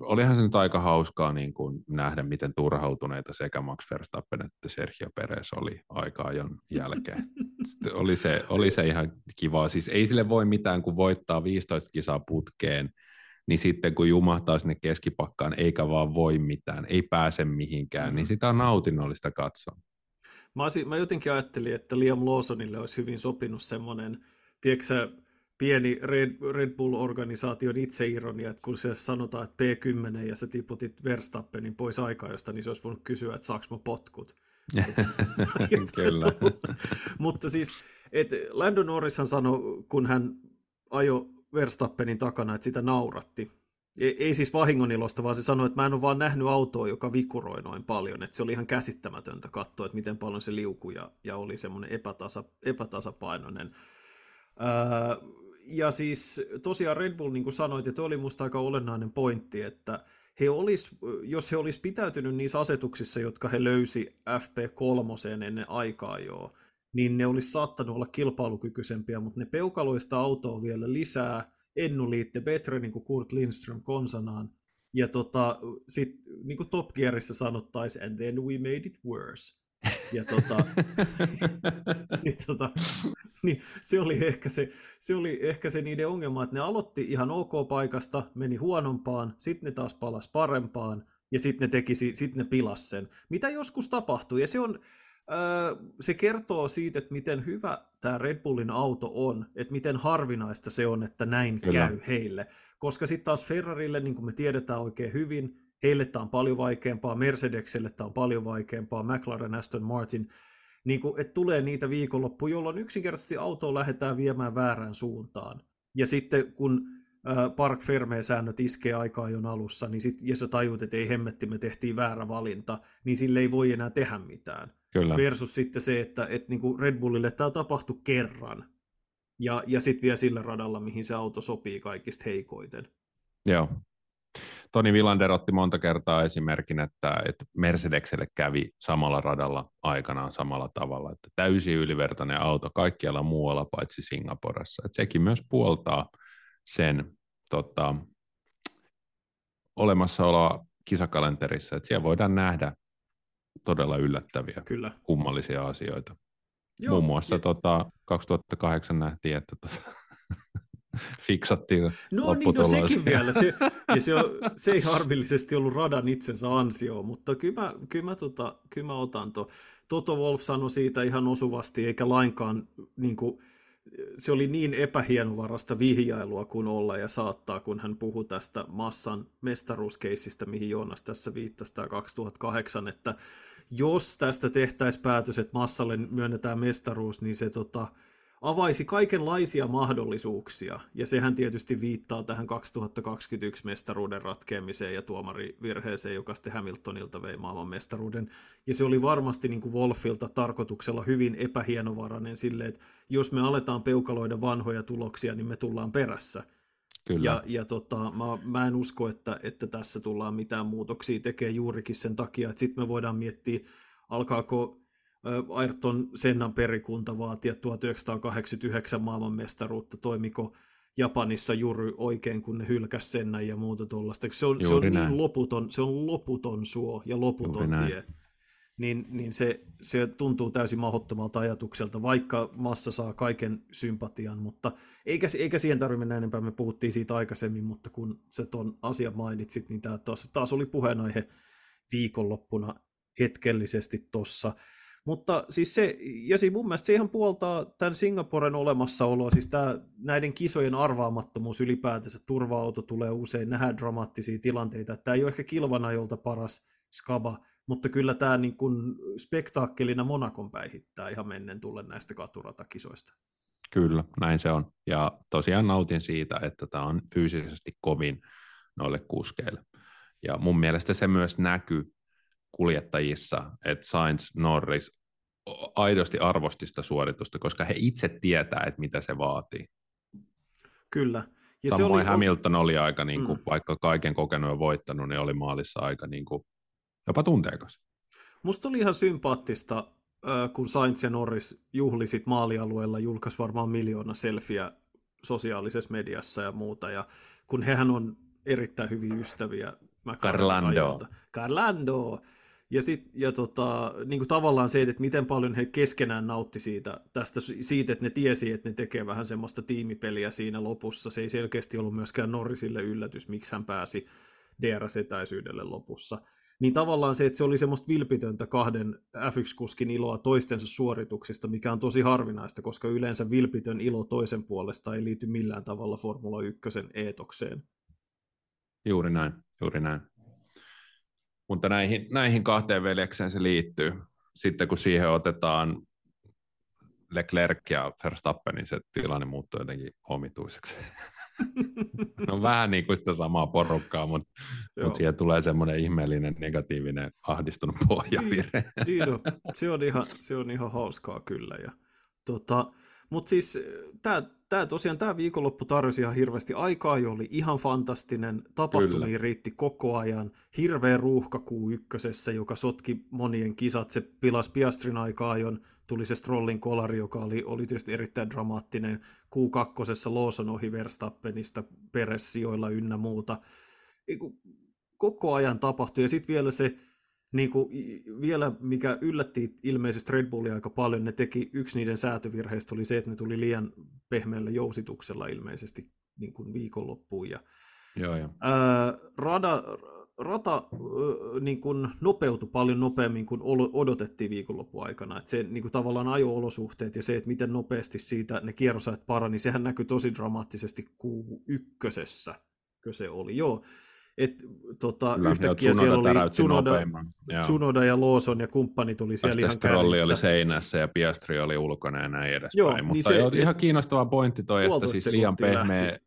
olihan se nyt aika hauskaa niin kuin nähdä, miten turhautuneita sekä Max Verstappen että Sergio Perez oli aika ajon jälkeen. oli, se, oli se ihan kiva. Siis ei sille voi mitään, kun voittaa 15 kisaa putkeen, niin sitten kun jumahtaa sinne keskipakkaan, eikä vaan voi mitään, ei pääse mihinkään, mm. niin sitä on nautinnollista katsoa. Mä, olisin, mä jotenkin ajattelin, että Liam Lawsonille olisi hyvin sopinut semmoinen, tiedätkö pieni Red, Red Bull-organisaation itseironia, että kun se sanotaan, että P10 ja sä tiputit Verstappenin pois josta, niin se olisi voinut kysyä, että saaks mä potkut. Kyllä. Mutta siis, että Landon Norrishan sanoi, kun hän ajo Verstappenin takana, että sitä nauratti. Ei, ei siis vahingonilosta, vaan se sanoi, että mä en ole vaan nähnyt autoa, joka vikuroi noin paljon. Että se oli ihan käsittämätöntä katsoa, että miten paljon se liukui ja, ja oli semmoinen epätasa, epätasapainoinen. Öö, ja siis tosiaan Red Bull, niin kuin sanoit, että oli musta aika olennainen pointti, että he olis, jos he olisi pitäytynyt niissä asetuksissa, jotka he löysi FP3 ennen aikaa jo, niin ne olisi saattanut olla kilpailukykyisempiä, mutta ne peukaloista autoa vielä lisää, ennu liitte betre, niin kuin Kurt Lindström konsanaan, ja tota, sit, niin kuin Top Gearissa sanottaisiin, and then we made it worse. Ja tota, niin, tota, niin se oli, ehkä se, se oli ehkä se niiden ongelma, että ne aloitti ihan ok paikasta, meni huonompaan, sitten ne taas palas parempaan, ja sitten ne, teki, sit ne pilas sen. Mitä joskus tapahtui, ja se on, se kertoo siitä, että miten hyvä tämä Red Bullin auto on, että miten harvinaista se on, että näin Kyllä. käy heille. Koska sitten taas Ferrarille, niin kuin me tiedetään oikein hyvin, heille tämä on paljon vaikeampaa, Mercedeselle tämä on paljon vaikeampaa, McLaren, Aston Martin, niin kuin, että tulee niitä viikonloppuja, jolloin yksinkertaisesti autoa lähdetään viemään väärään suuntaan. Ja sitten kun Park Ferme-säännöt iskee aikaa jo alussa, niin sit, ja sä tajut, että ei hemmetti, me tehtiin väärä valinta, niin sille ei voi enää tehdä mitään. Kyllä. Versus sitten se, että, että niin kuin Red Bullille tämä tapahtui kerran, ja, ja sitten vielä sillä radalla, mihin se auto sopii kaikista heikoiten. Joo. Toni Villander otti monta kertaa esimerkin, että, että Mercedekselle kävi samalla radalla aikanaan samalla tavalla, että täysin ylivertainen auto kaikkialla muualla paitsi Singaporessa. Että sekin myös puoltaa sen tota, olemassaoloa kisakalenterissa, että siellä voidaan nähdä todella yllättäviä, Kyllä. kummallisia asioita. Joo, Muun muassa ja... tota, 2008 nähtiin, että tota, fiksattiin No niin, no sekin vielä. Se, ja se, on, se ei harmillisesti ollut radan itsensä ansio, mutta kyllä mä, kyllä mä, tota, kyllä mä otan to. Toto Wolf sanoi siitä ihan osuvasti, eikä lainkaan niin kuin, se oli niin epähienovarasta vihjailua kuin olla ja saattaa, kun hän puhui tästä massan mestaruuskeissistä, mihin Joonas tässä viittasi, tämä 2008, että jos tästä tehtäisiin päätös, että massalle myönnetään mestaruus, niin se tota, avaisi kaikenlaisia mahdollisuuksia, ja sehän tietysti viittaa tähän 2021 mestaruuden ratkeamiseen ja tuomarivirheeseen, joka sitten Hamiltonilta vei maailman mestaruuden. Ja se oli varmasti niin kuin Wolfilta tarkoituksella hyvin epähienovarainen silleen, että jos me aletaan peukaloida vanhoja tuloksia, niin me tullaan perässä. Kyllä. Ja, ja tota, mä, mä en usko, että, että tässä tullaan mitään muutoksia tekemään juurikin sen takia, että sitten me voidaan miettiä, alkaako Ayrton Sennan perikunta vaatia 1989 maailmanmestaruutta, toimiko Japanissa juuri oikein, kun ne hylkäs Sennan ja muuta tuollaista. Se on, se on niin loputon, se on loputon suo ja loputon juuri tie. Niin, niin se, se tuntuu täysin mahdottomalta ajatukselta, vaikka massa saa kaiken sympatian, mutta eikä, eikä siihen tarvitse mennä enempää, me puhuttiin siitä aikaisemmin, mutta kun se ton asian mainitsit, niin tämä taas, taas oli puheenaihe viikonloppuna hetkellisesti tuossa. Mutta siis se, ja siis mun mielestä se ihan puoltaa tämän Singaporen olemassaoloa, siis tämä, näiden kisojen arvaamattomuus ylipäätänsä, turva-auto tulee usein, nähdään dramaattisia tilanteita, tämä ei ole ehkä kilvanajolta paras skaba, mutta kyllä tämä niin kuin spektaakkelina Monakon päihittää ihan mennen tullen näistä katuratakisoista. Kyllä, näin se on. Ja tosiaan nautin siitä, että tämä on fyysisesti kovin noille kuskeille. Ja mun mielestä se myös näkyy kuljettajissa, että Sainz Norris aidosti arvosti sitä suoritusta, koska he itse tietää, että mitä se vaatii. Kyllä. Ja Samoin se oli, Hamilton oli aika, niin kuin, mm. vaikka kaiken kokenut ja voittanut, niin oli maalissa aika niin kuin, jopa tunteikas. Musta oli ihan sympaattista, kun Sainz ja Norris juhlisit maalialueella, julkaisi varmaan miljoona selfiä sosiaalisessa mediassa ja muuta, ja kun hehän on erittäin hyviä ystäviä Carlando. Carlando. Ja, sit, ja tota, niin kuin tavallaan se, että miten paljon he keskenään nautti siitä, tästä, siitä, että ne tiesi, että ne tekee vähän semmoista tiimipeliä siinä lopussa. Se ei selkeästi ollut myöskään Norrisille yllätys, miksi hän pääsi DRS-etäisyydelle lopussa. Niin tavallaan se, että se oli semmoista vilpitöntä kahden F1-kuskin iloa toistensa suorituksista, mikä on tosi harvinaista, koska yleensä vilpitön ilo toisen puolesta ei liity millään tavalla Formula 1 eetokseen. Juuri näin, juuri näin. Mutta näihin, näihin kahteen veljekseen se liittyy. Sitten kun siihen otetaan Leclerc ja Verstappen, niin se tilanne muuttuu jotenkin omituiseksi. no vähän niin kuin sitä samaa porukkaa, mutta, mutta siihen tulee semmoinen ihmeellinen negatiivinen ahdistunut pohjavire. Niin, niin no, se, on ihan, se on ihan hauskaa kyllä. Ja, tota, mutta siis tämä tämä tosiaan tämä viikonloppu tarjosi ihan hirveästi aikaa, jo oli ihan fantastinen, tapahtumia Kyllä. riitti koko ajan, hirveä ruuhka Q1, joka sotki monien kisat, se pilasi Piastrin aikaa tuli se Strollin kolari, joka oli, oli tietysti erittäin dramaattinen, Q2 Lawson ohi Verstappenista, Peressijoilla ynnä muuta, koko ajan tapahtui, ja sitten vielä se niin kuin vielä mikä yllätti ilmeisesti Red Bullia aika paljon, ne teki, yksi niiden säätövirheistä oli se, että ne tuli liian pehmeällä jousituksella ilmeisesti niin kuin viikonloppuun. Ja, joo, joo. Ää, rada, rata ää, niin kuin nopeutui paljon nopeammin kuin odotettiin viikonlopun aikana. Että se niin kuin tavallaan ajo-olosuhteet ja se, että miten nopeasti siitä ne kierrosajat parani, sehän näkyi tosi dramaattisesti Q1, se oli. Joo, et, tota, Kyllä, yhtäkkiä siellä oli Tsunoda, Tsunoda ja Lawson ja kumppani tuli siellä ihan kärjissä. oli seinässä ja Piastri oli ulkona ja näin edespäin. Joo, niin Mutta niin se, ihan kiinnostava pointti toi, että siis liian pehmeä,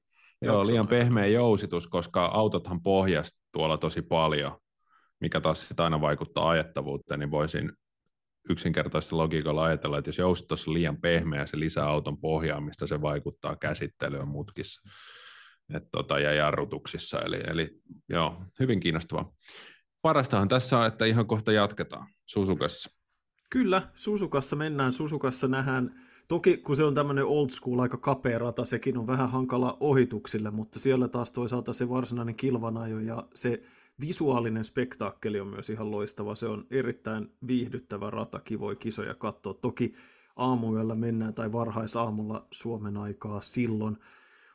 joo, liian pehmeä jousitus, koska autothan pohjasi tuolla tosi paljon, mikä taas sitä aina vaikuttaa ajettavuuteen, niin voisin yksinkertaisesti logiikalla ajatella, että jos jousitus on liian pehmeä, se lisää auton pohjaamista, se vaikuttaa käsittelyyn mutkissa et tota, ja jarrutuksissa. Eli, eli joo, hyvin kiinnostavaa. Parastahan tässä on, että ihan kohta jatketaan Susukassa. Kyllä, Susukassa mennään. Susukassa nähdään, toki kun se on tämmöinen old school, aika kapea rata, sekin on vähän hankala ohituksille, mutta siellä taas toisaalta se varsinainen kilvanajo ja se visuaalinen spektaakkeli on myös ihan loistava. Se on erittäin viihdyttävä rata, kivoi kisoja katsoa. Toki aamuyöllä mennään tai varhaisaamulla Suomen aikaa silloin.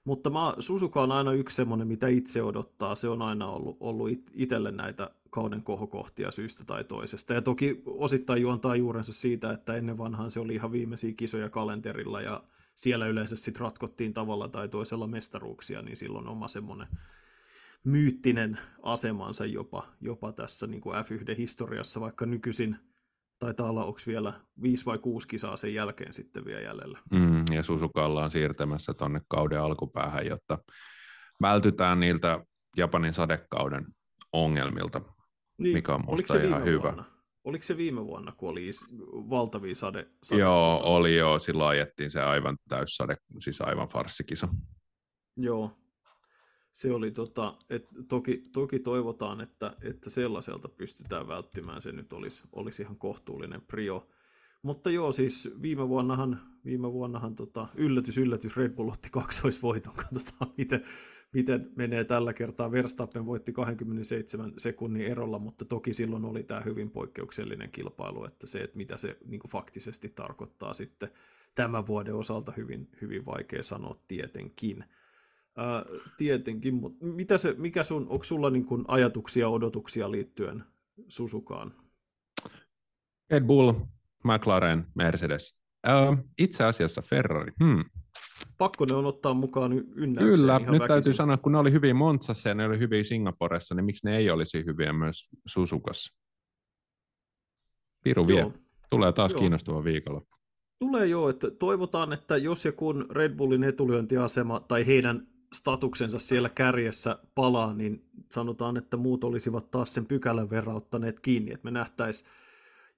Mutta mä, Susuka on aina yksi semmoinen, mitä itse odottaa. Se on aina ollut, ollut itselle näitä kauden kohokohtia syystä tai toisesta. Ja toki osittain juontaa juurensa siitä, että ennen vanhaan se oli ihan viimeisiä kisoja kalenterilla ja siellä yleensä sitten ratkottiin tavalla tai toisella mestaruuksia, niin silloin oma semmoinen myyttinen asemansa jopa, jopa tässä niin kuin F1-historiassa, vaikka nykyisin – taitaa olla, onko vielä viisi vai kuusi kisaa sen jälkeen sitten vielä jäljellä. Mm, ja Susuka ollaan siirtämässä tuonne kauden alkupäähän, jotta vältytään niiltä Japanin sadekauden ongelmilta, niin, mikä on musta ihan hyvä. Vuonna? Oliko se viime vuonna, kun oli valtavia sade? sade joo, tuota... oli joo. Silloin ajettiin se aivan täyssade, siis aivan farssikisa. Joo, se oli tota, et toki, toki toivotaan, että, että sellaiselta pystytään välttymään, se nyt olisi, olisi ihan kohtuullinen prio. Mutta joo, siis viime vuonnahan, viime vuonnahan tota, yllätys, yllätys, Red Bull otti kaksoisvoiton, katsotaan miten, miten menee tällä kertaa. Verstappen voitti 27 sekunnin erolla, mutta toki silloin oli tämä hyvin poikkeuksellinen kilpailu, että se, että mitä se niin faktisesti tarkoittaa sitten tämän vuoden osalta hyvin, hyvin vaikea sanoa tietenkin. Äh, tietenkin, mutta mitä se, mikä sun, onko sulla niin kuin ajatuksia, odotuksia liittyen Susukaan? Red Bull, McLaren, Mercedes. Äh, itse asiassa Ferrari. Hmm. Pakko ne on ottaa mukaan ynnäykseen Kyllä, nyt väkisin. täytyy sanoa, kun ne oli hyvin Montsassa ja ne oli hyvin Singaporessa, niin miksi ne ei olisi hyviä myös Susukassa? Piru vie. Tulee taas joo. kiinnostava viikonloppu. Tulee joo, että toivotaan, että jos ja kun Red Bullin etulyöntiasema tai heidän statuksensa siellä kärjessä palaa, niin sanotaan, että muut olisivat taas sen pykälän verran ottaneet kiinni, että me nähtäisiin,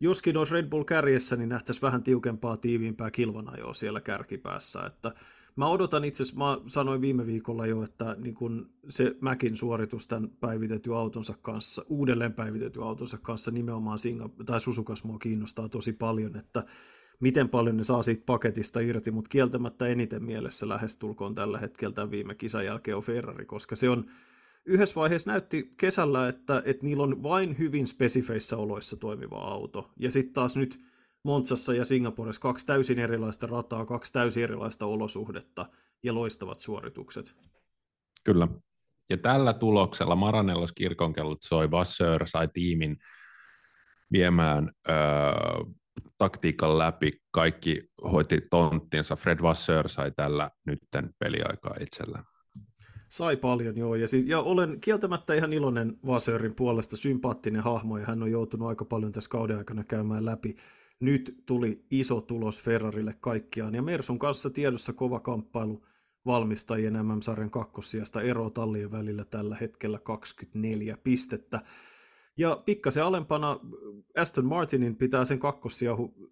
joskin olisi Red Bull kärjessä, niin nähtäisiin vähän tiukempaa, tiiviimpää kilvanajoa siellä kärkipäässä, että Mä odotan itse asiassa, mä sanoin viime viikolla jo, että niin kun se Mäkin suoritus tämän päivitetty autonsa kanssa, uudelleen päivitetty autonsa kanssa nimenomaan Singa- tai Susukas mua kiinnostaa tosi paljon, että miten paljon ne saa siitä paketista irti, mutta kieltämättä eniten mielessä lähestulkoon tällä hetkellä tämän viime kisan jälkeen on Ferrari, koska se on yhdessä vaiheessa näytti kesällä, että, että niillä on vain hyvin spesifeissä oloissa toimiva auto, ja sitten taas nyt Montsassa ja Singaporessa kaksi täysin erilaista rataa, kaksi täysin erilaista olosuhdetta ja loistavat suoritukset. Kyllä. Ja tällä tuloksella Maranellos kirkonkellot soi, Vasseur sai tiimin viemään öö, taktiikan läpi, kaikki hoiti tonttinsa, Fred Vasseur sai tällä nytten peliaikaa itsellään. Sai paljon, joo. Ja, siis, ja olen kieltämättä ihan iloinen Vasseurin puolesta, sympaattinen hahmo, ja hän on joutunut aika paljon tässä kauden aikana käymään läpi nyt tuli iso tulos Ferrarille kaikkiaan, ja Mersun kanssa tiedossa kova kamppailu valmistajien MM-sarjan kakkosijasta ero tallien välillä tällä hetkellä 24 pistettä. Ja pikkasen alempana Aston Martinin pitää sen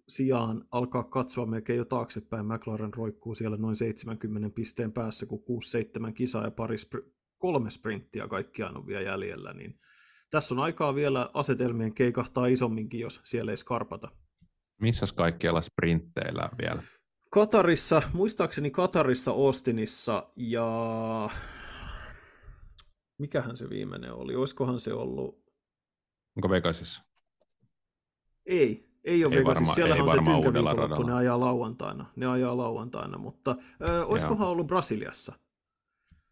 sijaan alkaa katsoa melkein jo taaksepäin. McLaren roikkuu siellä noin 70 pisteen päässä, kun 6-7 kisaa ja pari spr- kolme sprinttiä kaikkiaan on vielä jäljellä. Niin tässä on aikaa vielä asetelmien keikahtaa isomminkin, jos siellä ei skarpata. Missä kaikkialla sprintteillä vielä? Katarissa, muistaakseni Katarissa, Austinissa ja mikähän se viimeinen oli? Olisikohan se ollut... Onko Vegasissa? Ei, ei ole ei Vegasissa. Varma, Siellähän on se tynkäviikonloppu, ne ajaa lauantaina. Ne ajaa lauantaina, mutta ö, olisikohan Joo. ollut Brasiliassa?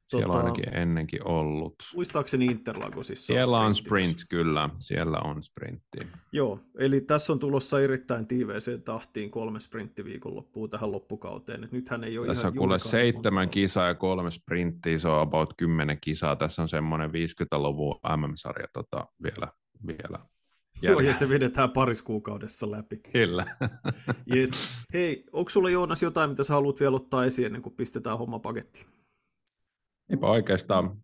Siellä tota, on ainakin ennenkin ollut. Muistaakseni Interlagosissa Siellä on sprint, kyllä. Siellä on sprintti. Joo, eli tässä on tulossa erittäin tiiveeseen tahtiin kolme sprinttiviikonloppua tähän loppukauteen. Et nythän ei ole tässä on kuule seitsemän kisaa ja kolme sprinttiä, se on about kymmenen kisaa. Tässä on semmoinen 50-luvun MM-sarja tota, vielä, vielä Joo, ja se vedetään paris kuukaudessa läpi. Kyllä. yes. Hei, onko sulla Joonas jotain, mitä sä haluat vielä ottaa esiin ennen kuin pistetään homma pakettiin? Eipä oikeastaan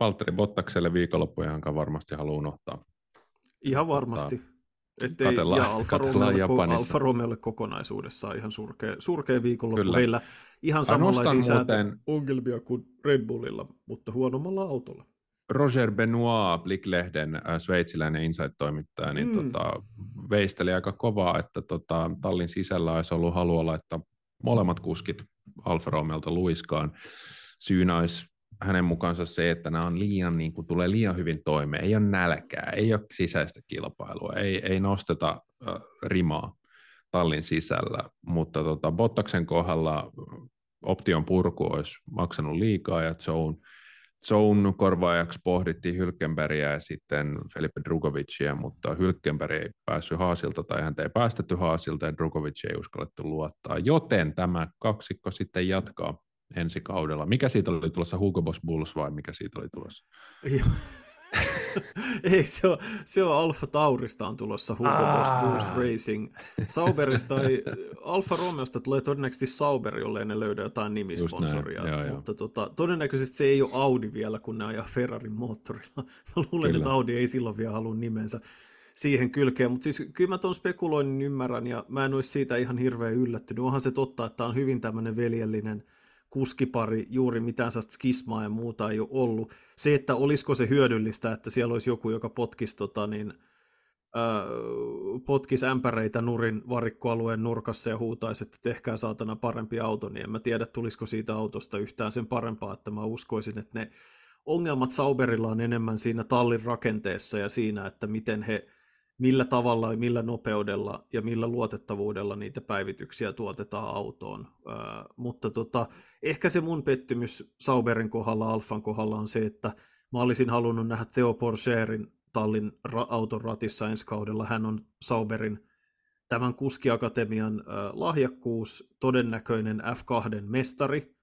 Valtteri Bottakselle viikonloppu, johonka varmasti haluaa unohtaa. Ihan varmasti. Ettei, katellaan, ja Alfa, Romeolle, Alfa Romeolle kokonaisuudessaan ihan surkea, surkea viikonloppu. Kyllä. Heillä ihan samanlaisia muuten... ongelmia kuin Red Bullilla, mutta huonommalla autolla. Roger Benoit, Blick-lehden äh, sveitsiläinen insight-toimittaja, niin mm. tota, veisteli aika kovaa, että tota, tallin sisällä olisi ollut halua laittaa molemmat kuskit Alfa Romeolta luiskaan. Syynä olisi hänen mukaansa se, että nämä on liian, niin kuin, tulee liian hyvin toimeen, ei ole nälkää, ei ole sisäistä kilpailua, ei, ei nosteta äh, rimaa tallin sisällä, mutta tota, Bottaksen kohdalla option purku olisi maksanut liikaa ja Zone, Zone korvaajaksi pohdittiin Hylkenbergia ja sitten Felipe Drugovicia, mutta Hylkenberg ei päässyt Haasilta tai häntä ei päästetty Haasilta ja Drugovic ei uskallettu luottaa, joten tämä kaksikko sitten jatkaa ensi kaudella. Mikä siitä oli tulossa, Hugo Boss Bulls vai mikä siitä oli tulossa? Ei, se on, se on Alfa Taurista on tulossa Hugo Boss Bulls Racing. Sauberista ei, Alfa Romeosta tulee todennäköisesti Sauber, jolle ne löydä jotain nimisponsoria. Joo, mutta joo. Tota, todennäköisesti se ei ole Audi vielä, kun ne ajaa Ferrarin moottorilla. Mä luulen, kyllä. että Audi ei silloin vielä halua nimensä siihen kylkeen, mutta siis kyllä mä tuon spekuloinnin ymmärrän ja mä en olisi siitä ihan hirveän yllättynyt. Onhan se totta, että tämä on hyvin tämmöinen veljellinen – kuskipari, juuri mitään sellaista skismaa ja muuta ei ole ollut. Se, että olisiko se hyödyllistä, että siellä olisi joku, joka potkisi, tota, niin, potkisi ämpäreitä nurin varikkoalueen nurkassa ja huutaisi, että tehkää saatana parempi auto, niin en mä tiedä, tulisiko siitä autosta yhtään sen parempaa, että mä uskoisin, että ne ongelmat Sauberilla on enemmän siinä tallin rakenteessa ja siinä, että miten he millä tavalla, millä nopeudella ja millä luotettavuudella niitä päivityksiä tuotetaan autoon. Ää, mutta tota, ehkä se mun pettymys Sauberin kohdalla, Alfan kohdalla on se, että mä olisin halunnut nähdä Theo Porcherin tallin ra- auton ratissa ensi kaudella. Hän on Sauberin tämän kuskiakatemian ää, lahjakkuus, todennäköinen F2 mestari,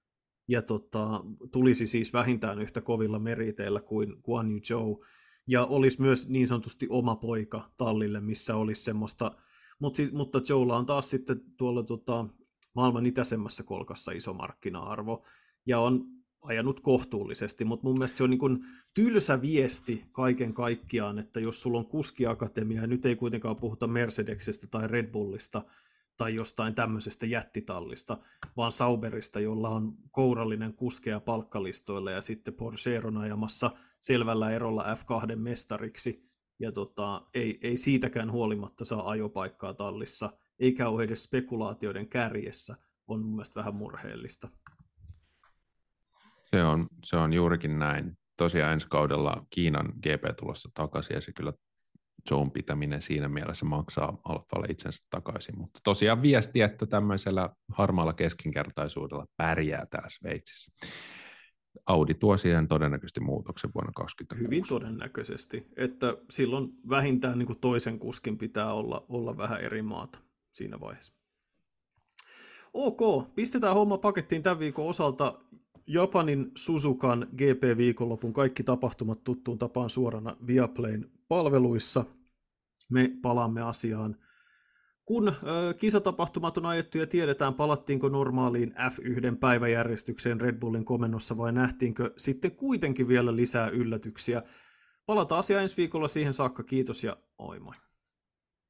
ja tota, tulisi siis vähintään yhtä kovilla meriteillä kuin Guan Yu Zhou, ja olisi myös niin sanotusti oma poika tallille, missä olisi semmoista, Mut, mutta Joella on taas sitten tuolla tota, maailman itäisemmässä kolkassa iso markkina-arvo, ja on ajanut kohtuullisesti, mutta mun mielestä se on niin kuin tylsä viesti kaiken kaikkiaan, että jos sulla on kuskiakatemia, ja nyt ei kuitenkaan puhuta Mercedeksestä tai Red Bullista, tai jostain tämmöisestä jättitallista, vaan Sauberista, jolla on kourallinen kuskeja palkkalistoilla ja sitten Porsche on ajamassa selvällä erolla F2 mestariksi ja tota, ei, ei siitäkään huolimatta saa ajopaikkaa tallissa, eikä ole edes spekulaatioiden kärjessä, on mun mielestä vähän murheellista. Se on, se on juurikin näin. Tosiaan ensi kaudella Kiinan GP tulossa takaisin ja se kyllä zone pitäminen siinä mielessä maksaa Alfalle itsensä takaisin. Mutta tosiaan viesti, että tämmöisellä harmaalla keskinkertaisuudella pärjää täällä Sveitsissä. Audi tuo siihen todennäköisesti muutoksen vuonna 2026. Hyvin todennäköisesti, että silloin vähintään niin kuin toisen kuskin pitää olla, olla vähän eri maata siinä vaiheessa. Ok, pistetään homma pakettiin tämän viikon osalta. Japanin Suzukan GP-viikonlopun kaikki tapahtumat tuttuun tapaan suorana Viaplayn palveluissa. Me palaamme asiaan. Kun ö, kisatapahtumat on ajettu ja tiedetään, palattiinko normaaliin F1 päiväjärjestykseen Red Bullin komennossa vai nähtiinkö sitten kuitenkin vielä lisää yllätyksiä. Palataan asiaan ensi viikolla siihen saakka. Kiitos ja oi moi.